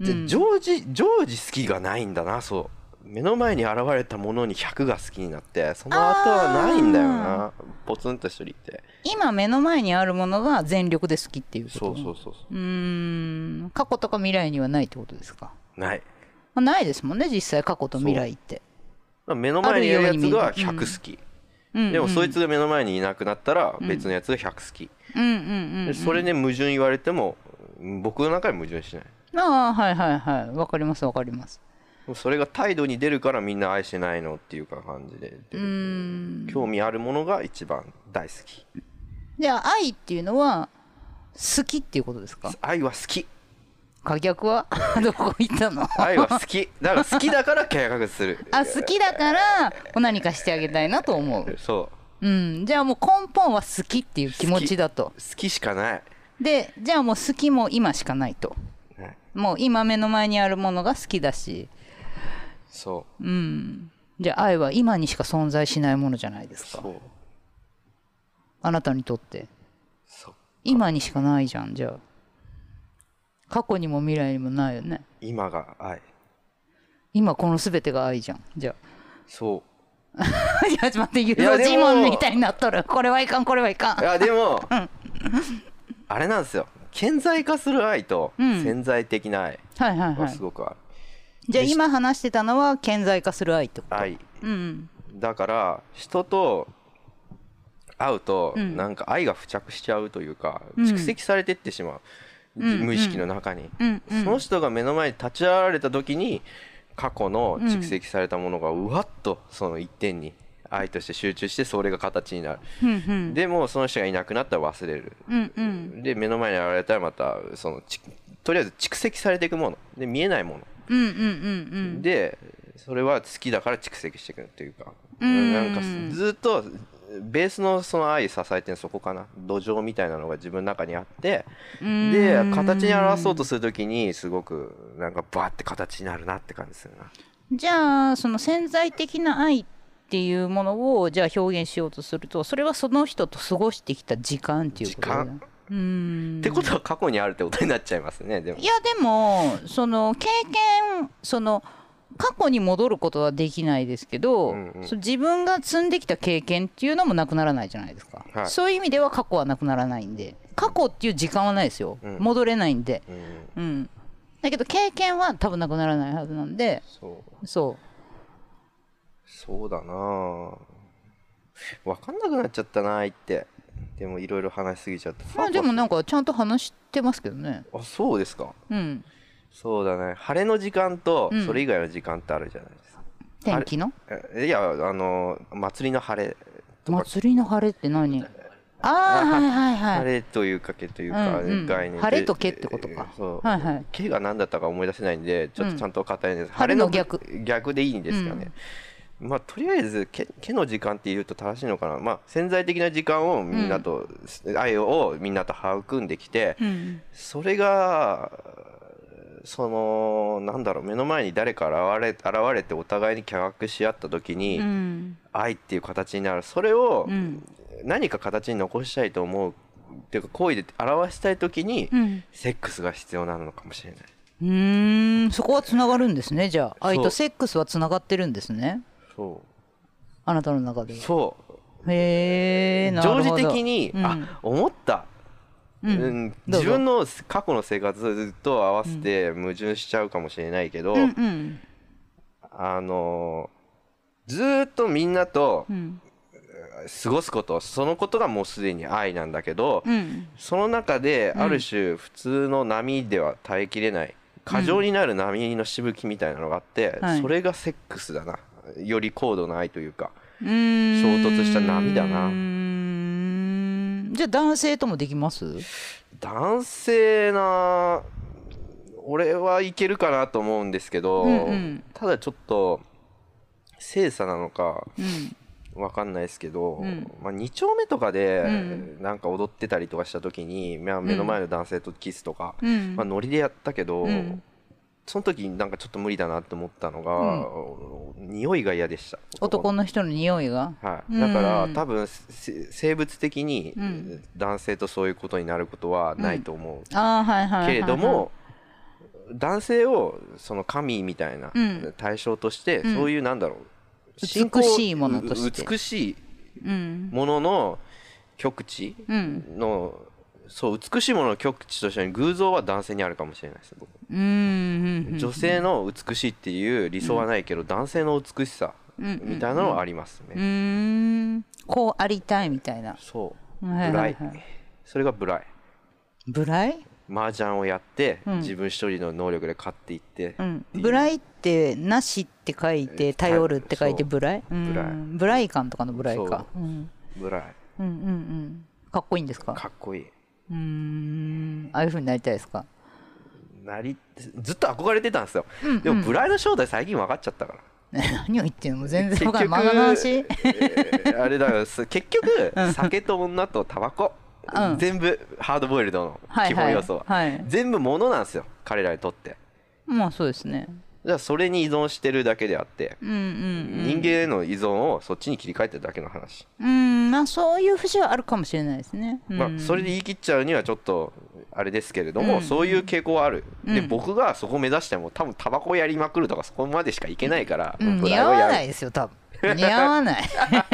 Speaker 2: う。で、
Speaker 1: うん。
Speaker 2: 常時常時好きがないんだな。そう。目の前に現れたものに100が好きになってその後はないんだよな。ポツンと一人って。
Speaker 1: 今目の前にあるものが全力で好きっていうこと？
Speaker 2: そうそうそうそう。
Speaker 1: ーん。過去とか未来にはないってことですか、
Speaker 2: うない。
Speaker 1: まあ、ないですもんね実際過去と未来って。
Speaker 2: 目の前にいるやつが100
Speaker 1: あるように見える
Speaker 2: 好き、
Speaker 1: うん
Speaker 2: でもそいつが目の前にいなくなったら別のやつが100好き、それで矛盾言われてもうん僕の中で矛盾しない。
Speaker 1: ああはいはいはい。わかりますわかります。
Speaker 2: それが態度に出るからみんな愛してないのっていうか感じで興味あるものが一番大好き。
Speaker 1: じゃあ愛っていうのは好きっていうことですか？
Speaker 2: 愛は好き
Speaker 1: 可逆は？(laughs) どこ行ったの？
Speaker 2: 愛は好き。だから好きだから計画する。(laughs)
Speaker 1: あ好きだから何かしてあげたいなと思う。
Speaker 2: そう。
Speaker 1: うん。じゃあもう根本は好きっていう気持ちだと。
Speaker 2: 好きしかない、
Speaker 1: でじゃあもう好きも今しかないと。
Speaker 2: はい
Speaker 1: もう今目の前にあるものが好きだし。
Speaker 2: そ
Speaker 1: う。ん。じゃあ愛は今にしか存在しないものじゃないですか。
Speaker 2: うそう。
Speaker 1: あなたにとって。
Speaker 2: そう
Speaker 1: 今にしかないじゃんじゃあ過去にも未来にもないよね。
Speaker 2: 今が愛
Speaker 1: 今この全てが愛じゃん。じゃ
Speaker 2: そ
Speaker 1: あ (laughs) いやちょっと待ってユ
Speaker 2: いやでも
Speaker 1: ージモンみたいになっとる。これはいかんこれはいかん。
Speaker 2: ういやでも、あれなんですよ。顕在化する愛と
Speaker 1: うん。
Speaker 2: 潜在的な愛
Speaker 1: はいはいは
Speaker 2: はいすごくある、
Speaker 1: じゃあ今話してたのは顕在化する愛ってこと？
Speaker 2: 愛。
Speaker 1: うん
Speaker 2: だから人と会うと
Speaker 1: うん。
Speaker 2: なんか愛が付着しちゃうというか、
Speaker 1: うん。
Speaker 2: 蓄積されてってしまう、
Speaker 1: うん
Speaker 2: 無意識の中に、その人が目の前に立ち現れた時に過去の蓄積されたものがうわっとその一点に愛として集中してそれが形になる。
Speaker 1: うんうん。
Speaker 2: でもその人がいなくなったら忘れる。
Speaker 1: うんうん。
Speaker 2: で目の前に現れたらまたそのちとりあえず蓄積されていくもの。で見えないもの。
Speaker 1: うんうんうんうん。
Speaker 2: でそれは好きだから蓄積していくっていうか。
Speaker 1: うん。
Speaker 2: なんかずっとベースのその愛支えてるのそこかな。土壌みたいなのが自分の中にあって
Speaker 1: うん。
Speaker 2: で形に表そうとするときにすごくなんかバーって形になるなって感じするな。
Speaker 1: じゃあその潜在的な愛っていうものをじゃあ表現しようとするとそれはその人と過ごしてきた時間っていうことだ
Speaker 2: 時間？
Speaker 1: うん。
Speaker 2: ってことは過去にあるってことになっちゃいますねでも。
Speaker 1: いやでもその経験その過去に戻ることはできないですけど、
Speaker 2: うんうん。
Speaker 1: 自分が積んできた経験っていうのもなくならないじゃないですか、
Speaker 2: はい。
Speaker 1: そういう意味では過去はなくならないんで。過去っていう時間はないですよ、
Speaker 2: うん。
Speaker 1: 戻れないんで、
Speaker 2: うん
Speaker 1: うん、だけど経験は多分なくならないはずなんで。
Speaker 2: そう。
Speaker 1: そ
Speaker 2: そうだな分かんなくなっちゃったな愛って。でもいろいろ話しすぎちゃった
Speaker 1: う、まあ、でもなんかちゃんと話してますけどね。
Speaker 2: あそうですか。
Speaker 1: うん
Speaker 2: そうだね。晴れの時間と
Speaker 1: うん。
Speaker 2: それ以外の時間ってあるじゃないですか、
Speaker 1: 天気の？
Speaker 2: えいやあの祭りの晴れとか。
Speaker 1: 祭りの晴れって何？ああ (laughs) はいはいはい。
Speaker 2: 晴れというかけというか、
Speaker 1: うんうん。
Speaker 2: 概念で。
Speaker 1: 晴れとけってことか。
Speaker 2: えーそう、
Speaker 1: はいはい。
Speaker 2: けが何だったか思い出せないんでちょっとちゃんと語れないんです、
Speaker 1: 晴れの逆。
Speaker 2: 逆でいいんですかね、まあとりあえずけけの時間っていうと正しいのかな。まあ潜在的な時間をみんなと、愛をみんなと育んできて、
Speaker 1: うん。
Speaker 2: それがそのなんだろう目の前に誰か現れ現れてお互いに脚学し合った時に、
Speaker 1: うん。
Speaker 2: 愛っていう形になる。それを
Speaker 1: うん。
Speaker 2: 何か形に残したいと思うっていうか行為で表したい時に、
Speaker 1: うん。
Speaker 2: セックスが必要なのかもしれない。
Speaker 1: うーん。そこはつながるんですねじゃあ。愛とセックスはつながってるんですね。
Speaker 2: そ
Speaker 1: あなたの中で
Speaker 2: うそう。
Speaker 1: へえ
Speaker 2: 常時的に、
Speaker 1: うん。
Speaker 2: あ思った、
Speaker 1: うん。
Speaker 2: 自分の過去の生活と合わせて矛盾しちゃうかもしれないけど、
Speaker 1: うんうん。
Speaker 2: あのずーっとみんなと
Speaker 1: うん。
Speaker 2: 過ごすことそのことがもうすでに愛なんだけど、
Speaker 1: うん。
Speaker 2: その中である種普通の波では耐えきれない過剰になる波のしぶきみたいなのがあって、
Speaker 1: はい。
Speaker 2: それがセックスだな。より高度な愛というか衝突した波だな
Speaker 1: じゃあ男性ともできます？
Speaker 2: 男性な俺はいけるかなと思うんですけど、
Speaker 1: うんうん。
Speaker 2: ただちょっと精査なのか
Speaker 1: うん。
Speaker 2: わかんないですけど、
Speaker 1: うん。
Speaker 2: まあ、2丁目とかで
Speaker 1: うん。
Speaker 2: なんか踊ってたりとかした時に、まあ目の前の男性とキスとか、
Speaker 1: うん。
Speaker 2: まあ、ノリでやったけど、
Speaker 1: うん
Speaker 2: その時なんかちょっと無理だなって思ったのが、匂いが嫌でした。
Speaker 1: 男の人の匂いが？
Speaker 2: はい、だから、
Speaker 1: うん。
Speaker 2: 多分せ生物的に
Speaker 1: うん。
Speaker 2: 男性とそういうことになることはないと思う、
Speaker 1: ああはいはいはいはい
Speaker 2: けれども男性をその神みたいな
Speaker 1: うん。
Speaker 2: 対象として、
Speaker 1: うん。
Speaker 2: そういうなんだろう
Speaker 1: 美しいものとして。
Speaker 2: 美しい
Speaker 1: うん。
Speaker 2: ものの極地
Speaker 1: うん
Speaker 2: のそう美しいものの極地としての偶像は男性にあるかもしれないです女性の美しいっていう理想はないけど、男性の美しさ
Speaker 1: うん
Speaker 2: みたいなのはありますね、
Speaker 1: うーん。こうありたいみたいな。
Speaker 2: そう。
Speaker 1: はい
Speaker 2: ブライ。
Speaker 1: はいはい
Speaker 2: それがブライ。
Speaker 1: ブライ？
Speaker 2: 麻雀をやって、
Speaker 1: うん。
Speaker 2: 自分一人の能力で勝っていって、
Speaker 1: う。ん、ブライってなしって書いて頼るって書いてブライ？うん
Speaker 2: ブライ。
Speaker 1: ブライ感とかのブライか。
Speaker 2: ブライ。
Speaker 1: うんうんうん。かっこいいんですか？
Speaker 2: かっこいいう
Speaker 1: ーん。ああいう風になりたいですか？
Speaker 2: なりずっと憧れてたんですよ、
Speaker 1: うんうん。
Speaker 2: でもブライの正体最近分かっちゃったから。
Speaker 1: 何を言ってんの？もう全然
Speaker 2: 結局
Speaker 1: わかんない漫画の話
Speaker 2: えーあれだよ。す結局酒と女とタバコ、
Speaker 1: うん。
Speaker 2: 全部ハードボイルドの
Speaker 1: はいはい
Speaker 2: 基本要素は、
Speaker 1: はい。
Speaker 2: 全部物なんですよ。彼らにとって。
Speaker 1: まあそうですね
Speaker 2: じゃあそれに依存してるだけであって、
Speaker 1: うんうん
Speaker 2: 人間への依存をそっちに切り替えてるだけの話、
Speaker 1: うんうんまあそういう節はあるかもしれないですね、うん。
Speaker 2: まあ、それで言い切っちゃうにはちょっとあれですけれども、
Speaker 1: うん。
Speaker 2: そういう傾向はある、で
Speaker 1: うん。
Speaker 2: 僕がそこを目指しても多分タバコやりまくるとかそこまでしかいけないから、
Speaker 1: 似合わないですよ多分。(laughs) 似合わない。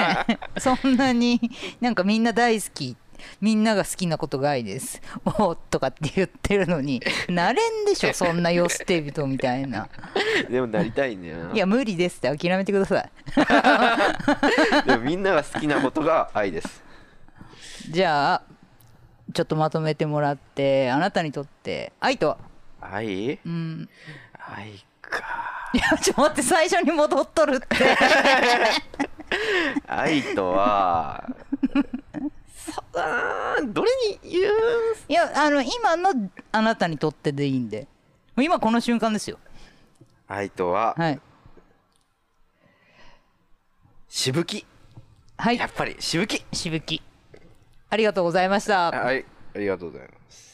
Speaker 1: (laughs) そんなになんかみんな大好きみんなが好きなことが愛です。(laughs) おーとかって言ってるのになれんでしょ (laughs) そんな世捨て人みたいな。
Speaker 2: でもなりたいんだよない
Speaker 1: や無理ですって諦めてください。(laughs)
Speaker 2: でもみんなが好きなことが愛です。
Speaker 1: じゃあちょっとまとめてもらってあなたにとって愛とは？
Speaker 2: 愛？
Speaker 1: うん。
Speaker 2: 愛か。
Speaker 1: いやちょっと待って最初に戻っとるって。
Speaker 2: 愛とはどれに言う
Speaker 1: いやあの今のあなたにとってでいいんで。今この瞬間ですよ。
Speaker 2: 愛とは
Speaker 1: はい。
Speaker 2: しぶき。
Speaker 1: はい。
Speaker 2: やっぱりしぶき。
Speaker 1: しぶき。ありがとうございました。
Speaker 2: はいありがとうございます